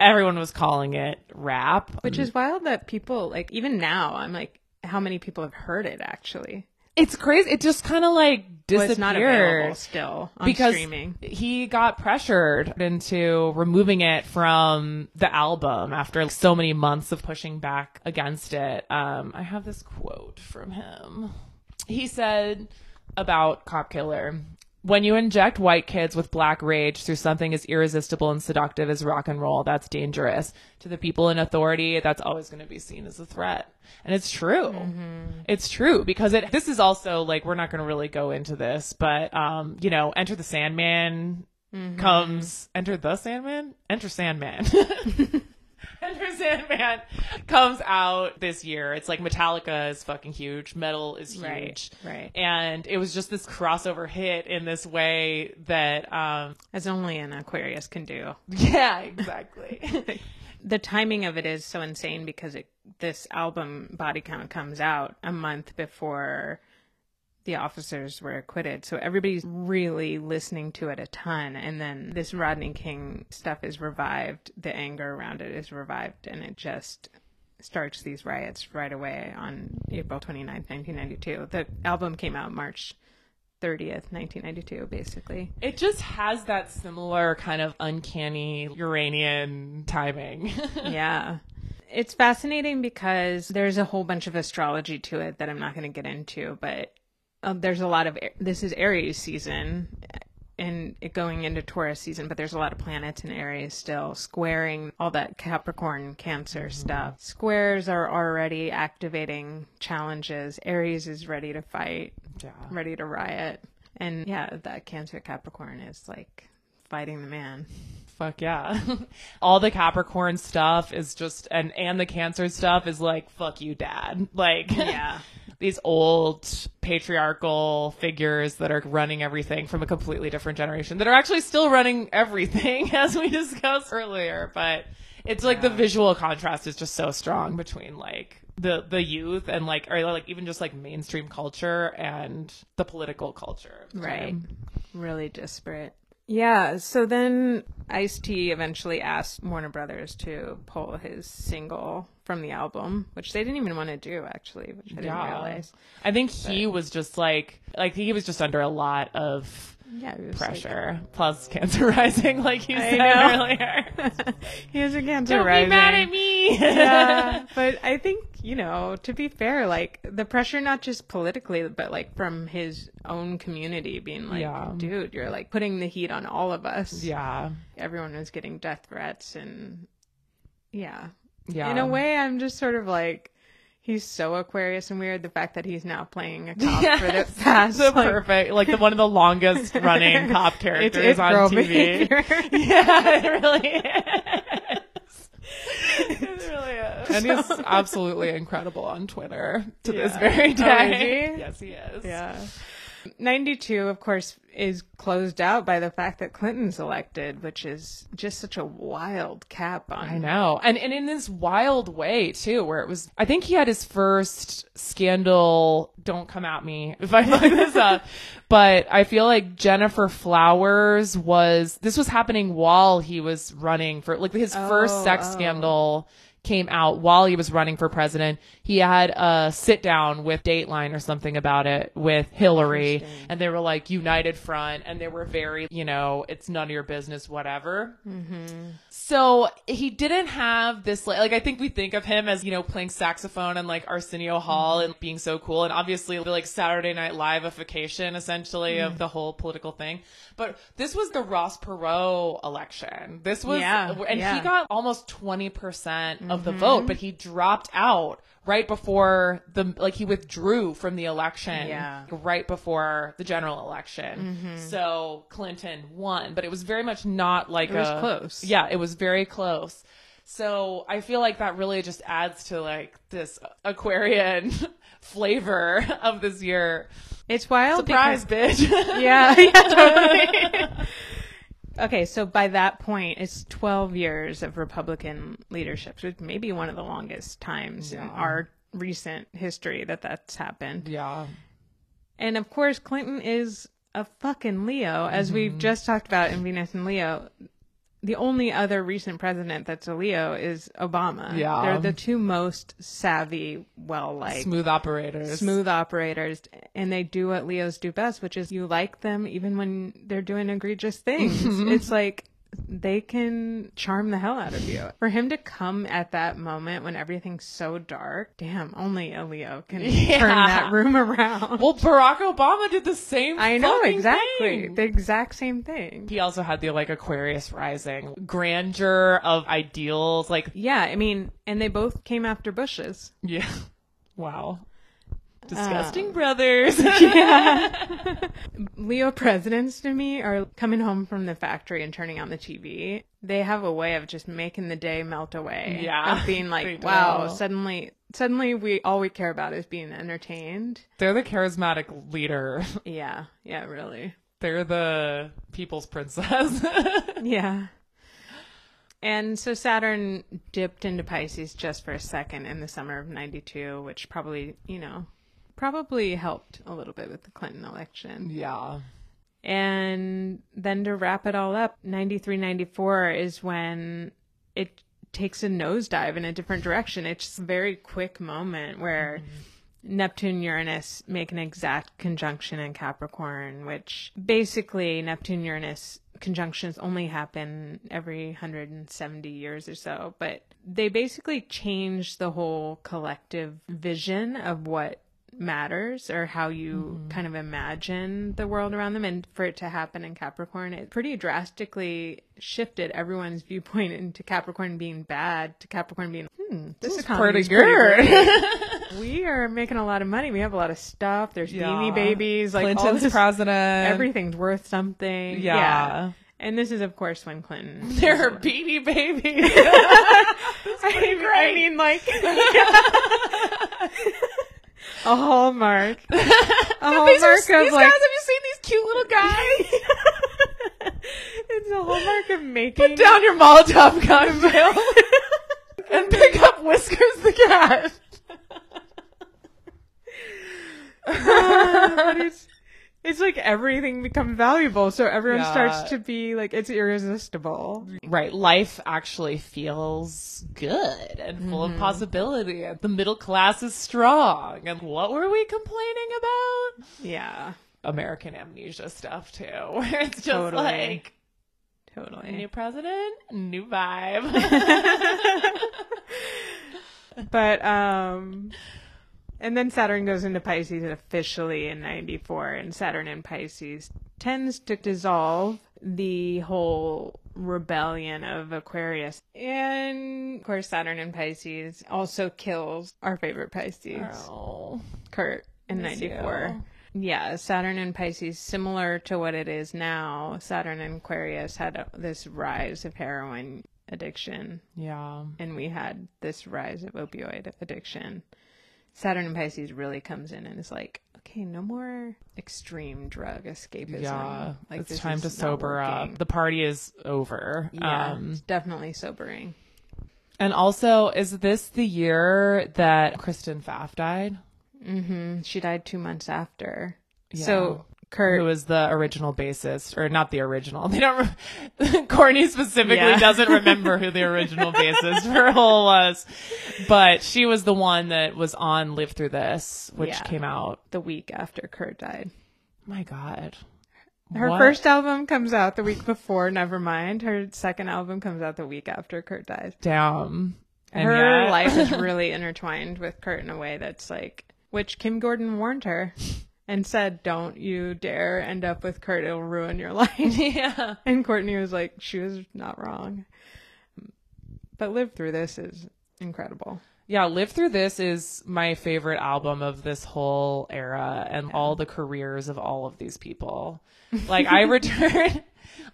Everyone was calling it rap, Which is wild that people like even now. I'm like, how many people have heard it actually? It's crazy. It just kind of like disappeared. it's not available still on because streaming. he got pressured into removing it from the album after so many months of pushing back against it. Um, I have this quote from him. He said about Cop Killer. When you inject white kids with black rage through something as irresistible and seductive as rock and roll, that's dangerous. To the people in authority, that's always going to be seen as a threat. And it's true. It's true because it, this is also like, we're not going to really go into this, but, um, you know, Enter the Sandman comes, Enter the Sandman? Enter Sandman. [LAUGHS] [LAUGHS] Enter Sandman comes out this year. It's like Metallica is fucking huge. Metal is huge. Right, right. And it was just this crossover hit in this way that, um, As only an Aquarius can do. [LAUGHS] yeah, exactly. [LAUGHS] the timing of it is so insane because it this album body count comes out a month before the officers were acquitted. So everybody's really listening to it a ton. And then this rodney king stuff is revived. The anger around it is revived. And it just starts these riots right away on april 29th 1992 the album came out march 30th 1992 basically. It just has that similar kind of uncanny Uranian timing. [LAUGHS] yeah. It's fascinating because there's a whole bunch of astrology to it that I'm not going to get into, but um, there's a lot of this is Aries season and it going into Taurus season, but there's a lot of planets in Aries still squaring all that Capricorn Cancer stuff. Squares are already activating challenges. Aries is ready to fight, Yeah. ready to riot. And yeah, that Cancer Capricorn is like fighting the man. Fuck yeah. [LAUGHS] All the Capricorn stuff is just and and the Cancer stuff is like fuck you dad. Like Yeah. [LAUGHS] these old patriarchal figures that are running everything from a completely different generation that are actually still running everything [LAUGHS] as we discussed earlier, but it's like the visual contrast is just so strong between like the the youth and like or like even just like mainstream culture and the political culture. Right. Really disparate. Yeah, so then Ice T eventually asked Warner Brothers to pull his single from the album, which they didn't even want to do actually, which I didn't Yeah. realize. I think he was just like like he was just under a lot of Yeah, was like- pressure plus cancer [LAUGHS] rising like you I said know. earlier. [LAUGHS] he was a cancer Don't rising. be mad at me. yeah, [LAUGHS] but I think you know, to be fair, like the pressure not just politically, but like from his own community being like, Yeah. dude, you're like putting the heat on all of us. yeah. everyone was getting death threats and yeah. Yeah. In a way, I'm just sort of like, he's so Aquarius and weird. The fact that he's now playing a cop for the Yes. [LAUGHS] past. the like, perfect, like the one of the longest [LAUGHS] running cop characters it's on TV. [LAUGHS] Yeah, it really is. it really is. And he's absolutely incredible on Twitter to this Yeah. very Oh, day. he? Yes, he is. yeah. 92, of course, is closed out by the fact that Clinton's elected, which is just such a wild cap on. I know. And and in this wild way too, where it was I think he had his first scandal don't come at me if I fuck this up. [LAUGHS] But I feel like Gennifer Flowers was this was happening while he was running for like his first Oh, sex oh. oh. scandal came out while he was running for president. He had a sit down with Dateline or something about it with Hillary and they were like united front and they were very, you know, it's none of your business whatever. Mm-hmm. So he didn't have this like, like I think we think of him as you know playing saxophone and like Arsenio Hall mm-hmm. and being so cool and obviously like Saturday Night Liveification essentially of mm. the whole political thing. But this was the Ross Perot election. This was Yeah, and yeah. he got almost twenty percent of the mm-hmm. vote, but he dropped out right before the like he withdrew from the election Yeah. right before the general election. Mm-hmm. So Clinton won, but it was very much not like It was a- close. Yeah, it was very close. So I feel like that really just adds to like this Aquarian flavor [LAUGHS] of this year. It's wild. Surprise, because- bitch. [LAUGHS] yeah, yeah, totally. [LAUGHS] okay, so by that point, it's 12 years of Republican leadership, which may be one of the longest times in our recent history that that's happened. yeah. And of course, Clinton is a fucking Leo, as we've Mm-hmm. just talked about in Venus and Leo. The only other recent president that's a Leo is Obama. Yeah. They're the two most savvy, well like Smooth operators. smooth operators and they do what Leos do best, which is you like them even when they're doing egregious things. Mm-hmm. it's like they can charm the hell out of you. For him to come at that moment when everything's so dark, damn, only a Leo can [LAUGHS] Yeah. turn that room around. Well, Barack Obama did the same. Thing. I know exactly. thing. The exact same thing. He also had the like Aquarius rising grandeur of ideals. Like, Yeah, I mean, and they both came after Bushes. yeah, [LAUGHS] wow, disgusting Um, brothers. [LAUGHS] [LAUGHS] Leo presidents to me are coming home from the factory and turning on the TV. They have a way of just making the day melt away. Yeah, Of [LAUGHS] being like, wow, suddenly suddenly we all we care about is being entertained. They're the charismatic leader. Yeah. Yeah, really. They're the people's princess. Yeah. And so Saturn dipped into Pisces just for a second in the summer of 92, which probably, you know, probably helped a little bit with the Clinton election. yeah. And then to wrap it all up, 93, 94 is when it takes a nosedive in a different direction. It's a very quick moment where mm-hmm. Neptune Uranus make an exact conjunction in Capricorn, which basically Neptune Uranus conjunctions only happen every 170 years or so, but they basically change the whole collective vision of what matters or how you kind of imagine the world around them and for it to happen in Capricorn it pretty drastically shifted everyone's viewpoint into Capricorn being bad to Capricorn being hmm this is pretty good. [LAUGHS] [LAUGHS] we are making a lot of money we have a lot of stuff there's Yeah. beanie babies like all Clinton's this, president. everything's worth something Yeah. and this is of course when Clinton [LAUGHS] They're beanie babies. I, I mean, like a hallmark, [LAUGHS] a These are- hallmark these of guys, have you seen these cute little guys? [LAUGHS] it's a hallmark of making. Put down your Molotov cocktail [LAUGHS] and pick up Whiskers the cat. Oh, but it's it's like everything becomes valuable, so everyone Yeah. starts to be like it's irresistible. Right, life actually feels good and full of possibility. and The middle class is strong. And what were we complaining about? Yeah, American amnesia stuff too, [LAUGHS] it's just Totally. like totally. new president, new vibe. [LAUGHS] [LAUGHS] But um and then Saturn goes into Pisces officially in 94 and Saturn in Pisces tends to dissolve the whole rebellion of Aquarius. And of course Saturn in Pisces also kills our favorite Pisces, oh, Kurt in miss 94. Yeah, Saturn in Pisces, similar to what it is now. Saturn in Aquarius had a, this rise of heroin addiction yeah. and we had this rise of opioid addiction. Saturn in Pisces really comes in and is like, okay, no more extreme drug escapism. Yeah, like it's time to sober up. The party is over. Yeah, Um, it's definitely sobering. and also, is this the year that Kristen Pfaff died? Mm-hmm. She died two months after. Yeah. So Kurt, Who was the original bassist, or not the original? [LAUGHS] They don't. Re- [LAUGHS] Courtney specifically Yeah. doesn't remember who the [LAUGHS] original bassist for Hole was, but she was the one that was on "Live Through This," which Yeah. came out. the week after Kurt died. My God, Her What? first album comes out the week before Nevermind. Her second album comes out the week after Kurt dies. damn. And her yet- life is really intertwined with Kurt in a way that's like, which Kim Gordon warned her and said, "Don't you dare end up with Kurt; it'll ruin your [LAUGHS] life." yeah. and Courtney was like, she was not wrong. But live through this is incredible. Yeah, Live Through This is my favorite album of this whole era and all the careers of all of these people. Like I [LAUGHS] return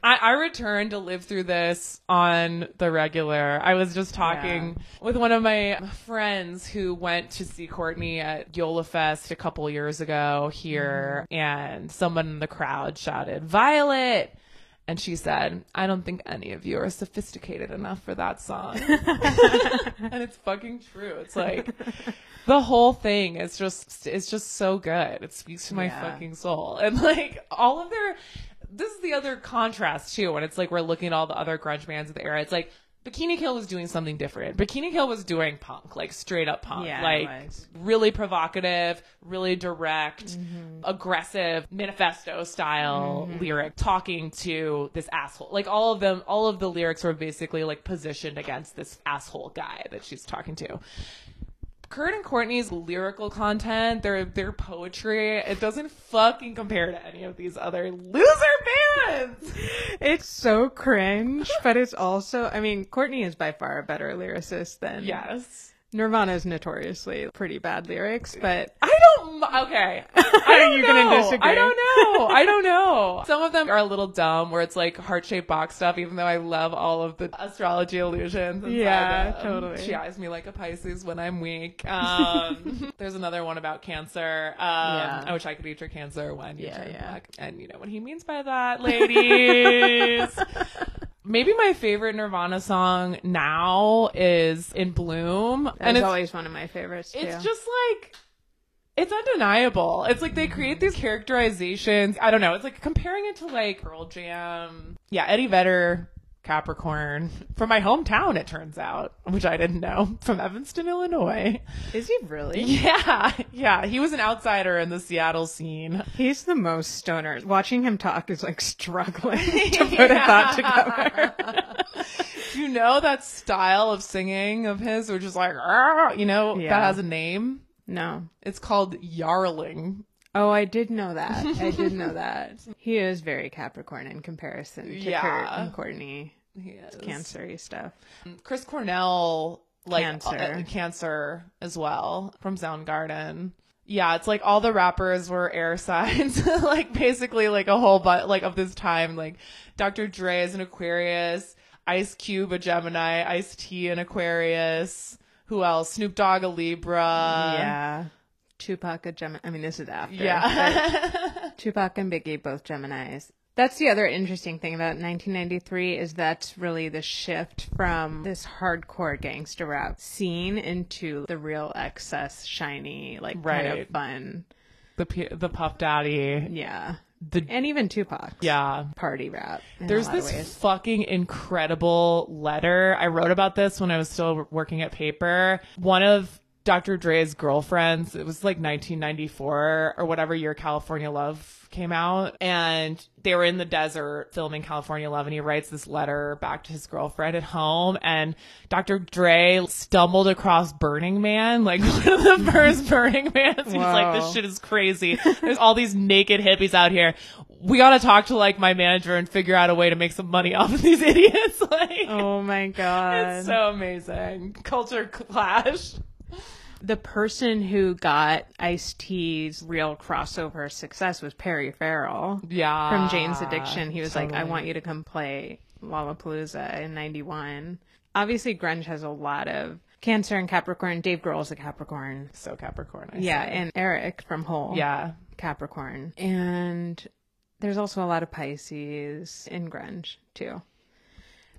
I, I returned to live through this on the regular. I was just talking with one of my friends who went to see Courtney at Yola Fest a couple years ago here, mm-hmm. and someone in the crowd shouted, Violet! And she said, I don't think any of you are sophisticated enough for that song. [LAUGHS] and it's fucking true. It's like the whole thing is just it's just so good. It speaks to my Yeah. fucking soul. And like all of their this is the other contrast too when it's like we're looking at all the other grunge bands of the era. It's like Bikini Kill was doing something different. Bikini Kill was doing punk, like straight up punk, Yeah, like really provocative, really direct, Mm-hmm. aggressive, manifesto style lyric, talking to this asshole. Like all of them, all of the lyrics were basically like positioned against this asshole guy that she's talking to. Kurt and Courtney's lyrical content, their their poetry, it doesn't fucking compare to any of these other loser bands. It's so cringe, but it's also, I mean, Courtney is by far a better lyricist than Yes. Nirvana's notoriously pretty bad lyrics, but I don't. Okay. [LAUGHS] I don't Are you know. gonna disagree? I don't know. I don't [LAUGHS] know. Some of them are a little dumb, where it's like heart shaped box stuff. Even though I love all of the astrology illusions. Yeah, totally. She eyes me like a Pisces when I'm weak. Um, [LAUGHS] there's another one about cancer. Um, Yeah. I wish I could eat your cancer when you Yeah, turn yeah. black. And you know what he means by that, ladies. Maybe my favorite Nirvana song now is "In Bloom," that's and it's always one of my favorites too. it's just like it's undeniable. It's like they create these characterizations. I don't know. It's like comparing it to like Pearl Jam. Yeah, Eddie Vedder, Capricorn [LAUGHS] from my hometown. It turns out, which I didn't know, [LAUGHS] from Evanston, Illinois. is he really? [LAUGHS] Yeah, yeah. He was an outsider in the Seattle scene. He's the most stoner. Watching him talk is like struggling to put a thought together. you know that style of singing of his, which is like, "Ah," you know, Yeah. that has a name. No. It's called Yarling. Oh, I did know that. [LAUGHS] I did know that. He is very Capricorn in comparison to Yeah. Kurt and Courtney. He is. Cancery stuff. Chris Cornell, like Cancer. uh, cancer as well from Soundgarden. Yeah, it's like all the rappers were air [LAUGHS] signs, like basically like a whole but like of this time. Like Dr. Dre is an Aquarius, Ice Cube a Gemini, Ice T an Aquarius. Who else? Snoop Dogg a Libra. yeah. Tupac a Gemini. I mean, this is after. yeah. [LAUGHS] Tupac and Biggie both Geminis. That's the other interesting thing about 1993 is that's really the shift from this hardcore gangster rap scene into the real excess, shiny, like kind Right. of fun. the the Puff Daddy. Yeah. The And even Tupac. yeah. Party rap. There's this fucking incredible letter. I wrote about this when I was still working at paper. One of Dr. Dre's girlfriends, it was like 1994 or whatever year California Love came out. And they were in the desert filming California Love. And he writes this letter back to his girlfriend at home. And Dr. Dre stumbled across Burning Man, like [LAUGHS] one of the first [LAUGHS] Burning Mans. He's like, this shit is crazy. There's all these naked hippies out here. We gotta talk to like my manager and figure out a way to make some money off of these [LAUGHS] idiots. like, Oh my god. it's so amazing. Culture clash. The person who got Ice T's real crossover success was Perry Farrell. Yeah. from Jane's Addiction. He was like, I want you to come play Lollapalooza in 91. Obviously, grunge has a lot of Cancer and Capricorn. Dave Grohl's a Capricorn. So Capricorn. I Yeah, say. and Eric from Hole. yeah. Capricorn. And there's also a lot of Pisces in grunge, too.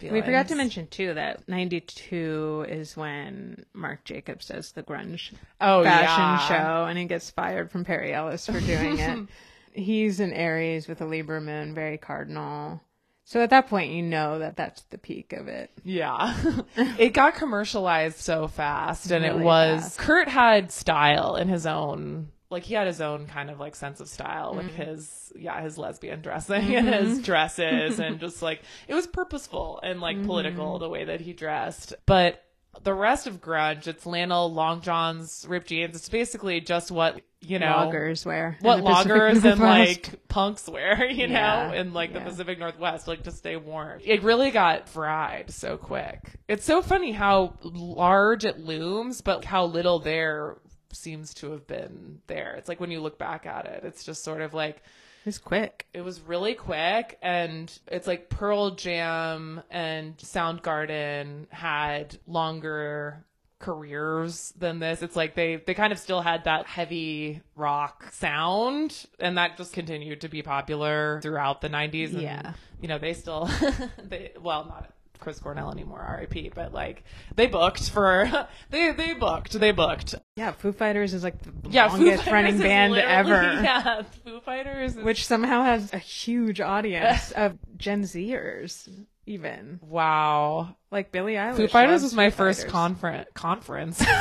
We forgot to mention, too, that 92 is when Marc Jacobs does the grunge Oh fashion yeah. show and he gets fired from Perry Ellis for doing it. [LAUGHS] He's an Aries with a Libra moon, very cardinal. So at that point, you know that that's the peak of it. Yeah. [LAUGHS] it got commercialized so fast and it was fast. Kurt had style in his own like he had his own kind of like sense of style with Mm-hmm. his yeah, his lesbian dressing and his dresses and [LAUGHS] just like it was purposeful and like Mm-hmm. political the way that he dressed. But the rest of grunge, it's flannel, long johns, ripped jeans. It's basically just what you know Loggers wear. what loggers and like punks wear, [LAUGHS] you Yeah, know, in like the yeah. Pacific Northwest, like to stay warm. It really got fried so quick. It's so funny how large it looms, but how little there seems to have been there. It's like when you look back at it, it's just sort of like It's quick. it was really quick and it's like Pearl Jam and Soundgarden had longer careers than this. It's like they they kind of still had that heavy rock sound and that just continued to be popular throughout the 90s and Yeah. you know they still [LAUGHS] they well not Chris Cornell anymore, RIP. But like they booked for [LAUGHS] they they booked they booked. Yeah, Foo Fighters is like the Yeah, longest running band ever. [LAUGHS] Yeah, Foo Fighters. Is, Which somehow has a huge audience [LAUGHS] of Gen Zers, even. wow, Like Billie Eilish. Foo Fighters was my Foo first conference conference. [LAUGHS]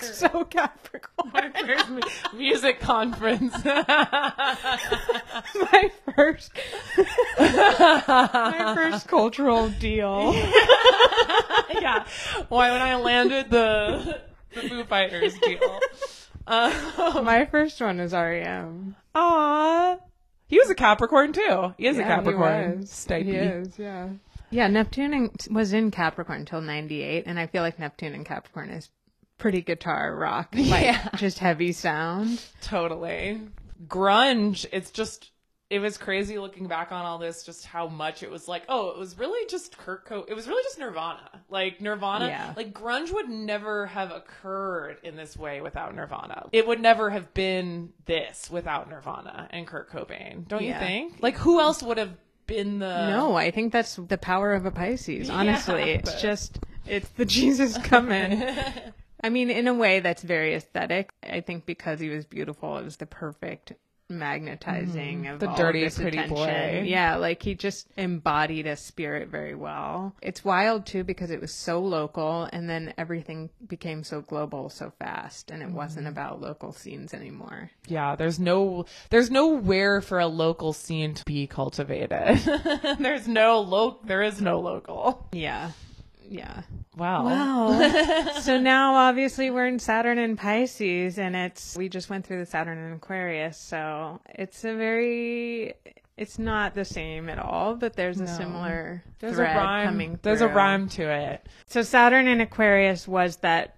So Capricorn. my first mu- music conference. [LAUGHS] my first my first cultural deal. [LAUGHS] yeah. Why when I landed the the Foo Fighters deal. Uh, my first one is REM. aw. He was a Capricorn too. He is a Capricorn. He was. Stipey. He is, yeah. Yeah, Neptune was in Capricorn until 98, and I feel like Neptune and Capricorn is pretty guitar rock, [LAUGHS] like Yeah. just heavy sound. Totally. Grunge, it's just it was crazy looking back on all this just how much it was like, oh, it was really just Kurt Co it was really just Nirvana. Like Nirvana, Yeah. like grunge would never have occurred in this way without Nirvana. It would never have been this without Nirvana and Kurt Cobain. Don't you think? Like who else would have been the No, I think that's the power of a Pisces. Honestly, Yeah, [LAUGHS] it's but- just it's the [LAUGHS] Jesus coming. [LAUGHS] I mean, in a way that's very aesthetic. I think because he was beautiful, it was the perfect magnetizing of Mm-hmm. The all dirty, of this pretty attention. boy. Yeah, like he just embodied a spirit very well. It's wild too because it was so local, and then everything became so global so fast, and it wasn't Mm-hmm. about local scenes anymore. Yeah, there's no there's nowhere for a local scene to be cultivated. [LAUGHS] there's no lo there is no local. Yeah, yeah. Wow. Wow. [LAUGHS] so now obviously we're in Saturn and Pisces and it's we just went through the Saturn and Aquarius, so it's a very it's not the same at all, but there's a No. similar There's a rhyme. There's a rhyme to it. So Saturn and Aquarius was that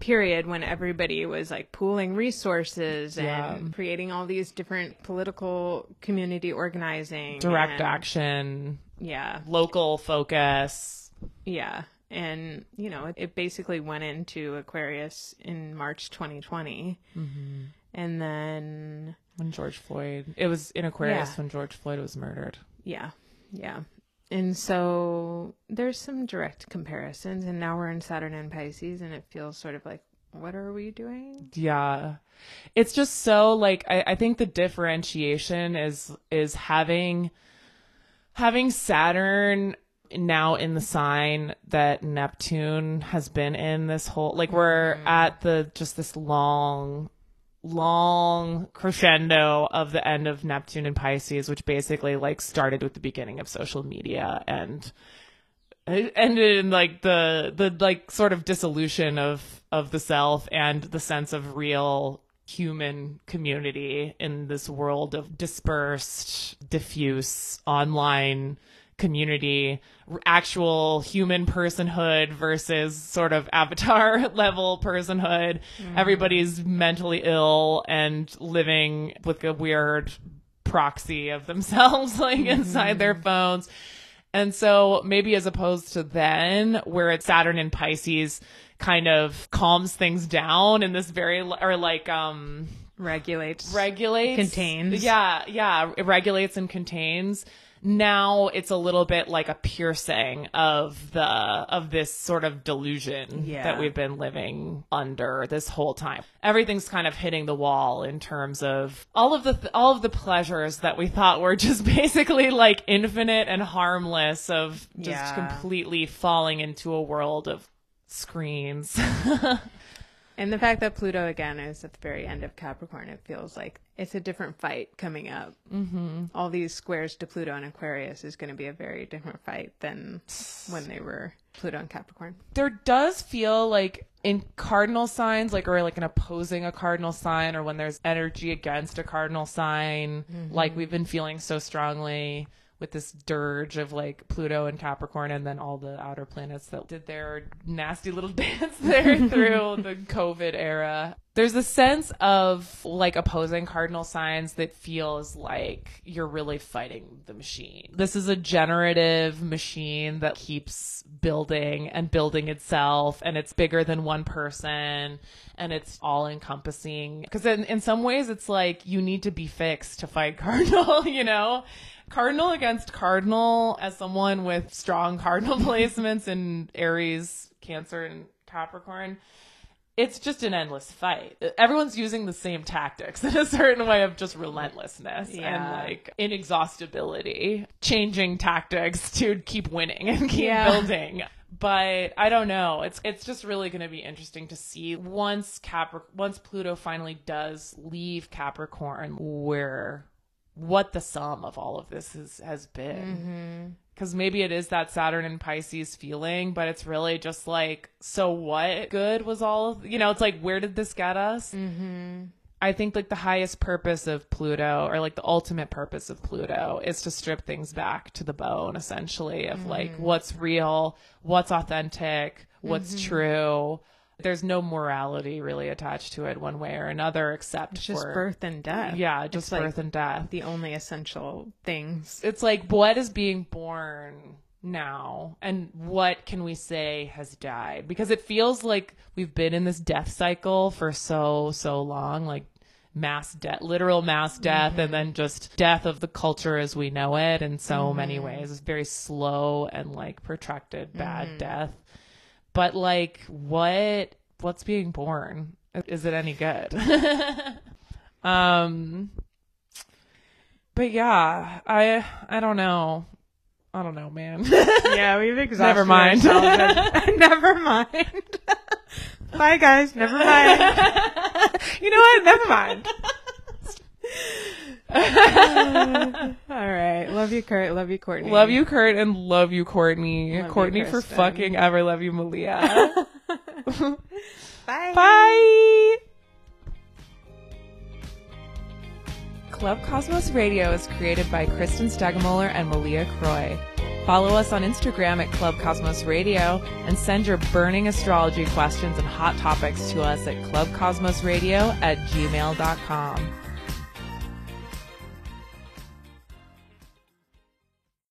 period when everybody was like pooling resources Yeah. and creating all these different political community organizing Direct and- action, Yeah. local focus. Yeah. And, you know, it, it basically went into Aquarius in March 2020. Mm-hmm. And then, When George Floyd, it was in Aquarius Yeah. when George Floyd was murdered. yeah, yeah. And so there's some direct comparisons. And now we're in Saturn and Pisces, and it feels sort of like, what are we doing? Yeah. It's just so like I, I think the differentiation is is having having Saturn now in the sign that Neptune has been in this whole like we're mm-hmm. at the just this long long crescendo of the end of Neptune and Pisces, which basically like started with the beginning of social media and it ended in like the the like sort of dissolution of of the self and the sense of real human community in this world of dispersed diffuse online community actual human personhood versus sort of avatar [LAUGHS] level personhood everybody's mentally ill and living with a weird proxy of themselves [LAUGHS] like inside their phones and so maybe as opposed to then, where it's Saturn and Pisces kind of calms things down in this very, or like, um, Regulates. regulates. Contains. Yeah, yeah. It regulates and contains. Now it's a little bit like a piercing of the, of this sort of delusion Yeah. that we've been living under this whole time. Everything's kind of hitting the wall in terms of all of the, th- all of the pleasures that we thought were [LAUGHS] just basically like infinite and harmless of just Yeah. completely falling into a world of screens. [LAUGHS] And the fact that Pluto again is at the very end of Capricorn, it feels like it's a different fight coming up. Mm-hmm. All these squares to Pluto and Aquarius is going to be a very different fight than when they were Pluto and Capricorn. there does feel like in cardinal signs like or like an opposing a cardinal sign or when there's energy against a cardinal sign like we've been feeling so strongly with this dirge of like Pluto and Capricorn and then all the outer planets that did their nasty little [LAUGHS] dance there [LAUGHS] through the COVID era. there's a sense of like opposing cardinal signs that feels like you're really fighting the machine. This is a generative machine that keeps building and building itself, and it's bigger than one person and it's all encompassing. Because in, in some ways, it's like you need to be fixed to fight [LAUGHS] cardinal, you know? Cardinal against Cardinal, as someone with strong Cardinal [LAUGHS] placements in Aries, Cancer, and Capricorn, it's just an endless fight. Everyone's using the same tactics [LAUGHS] in a certain way of just relentlessness Yeah. and like inexhaustibility, changing tactics [LAUGHS] to keep winning and keep Yeah. building. But I don't know. It's it's just really going to be interesting to see once Capri- once Pluto finally does leave Capricorn where what the sum of all of this is, has been mm-hmm. because maybe it is that Saturn and Pisces feeling, but it's really just like, so what good was all of, you know, it's like, where did this get us? Mm-hmm. I think like the highest purpose of Pluto or like the ultimate purpose of Pluto is to strip things back to the bone, essentially, of like mm. what's real, what's authentic, what's mm-hmm. true. There's no morality really attached to it one way or another, except It's just for birth and death. yeah, just It's like birth and death. The only essential things. it's like what is being born now and what can we say has died? Because it feels like we've been in this death cycle for so so long like mass death literal mass death and mm-hmm. then just death of the culture as we know it in so many mm-hmm. ways. It's very slow and like protracted bad mm-hmm. death but like what what's being born is it any good [LAUGHS] um but yeah, I I don't know. I don't know, man. [LAUGHS] yeah, we've exhausted Never mind. [LAUGHS] never mind. Bye, guys. Never mind. you know what? Never mind. [LAUGHS] All right. Love you, Kurt. Love you, Courtney. love you, Kurt, and love you, Courtney. Love you, Courtney for fucking ever. Love you, Maliea. [LAUGHS] Bye. Bye. Club Cosmos Radio is created by Kristen Stegemuller and Maliea Croy. Follow us on Instagram at Club Cosmos Radio and send your burning astrology questions and hot topics to us at clubcosmosradio at gmail.com.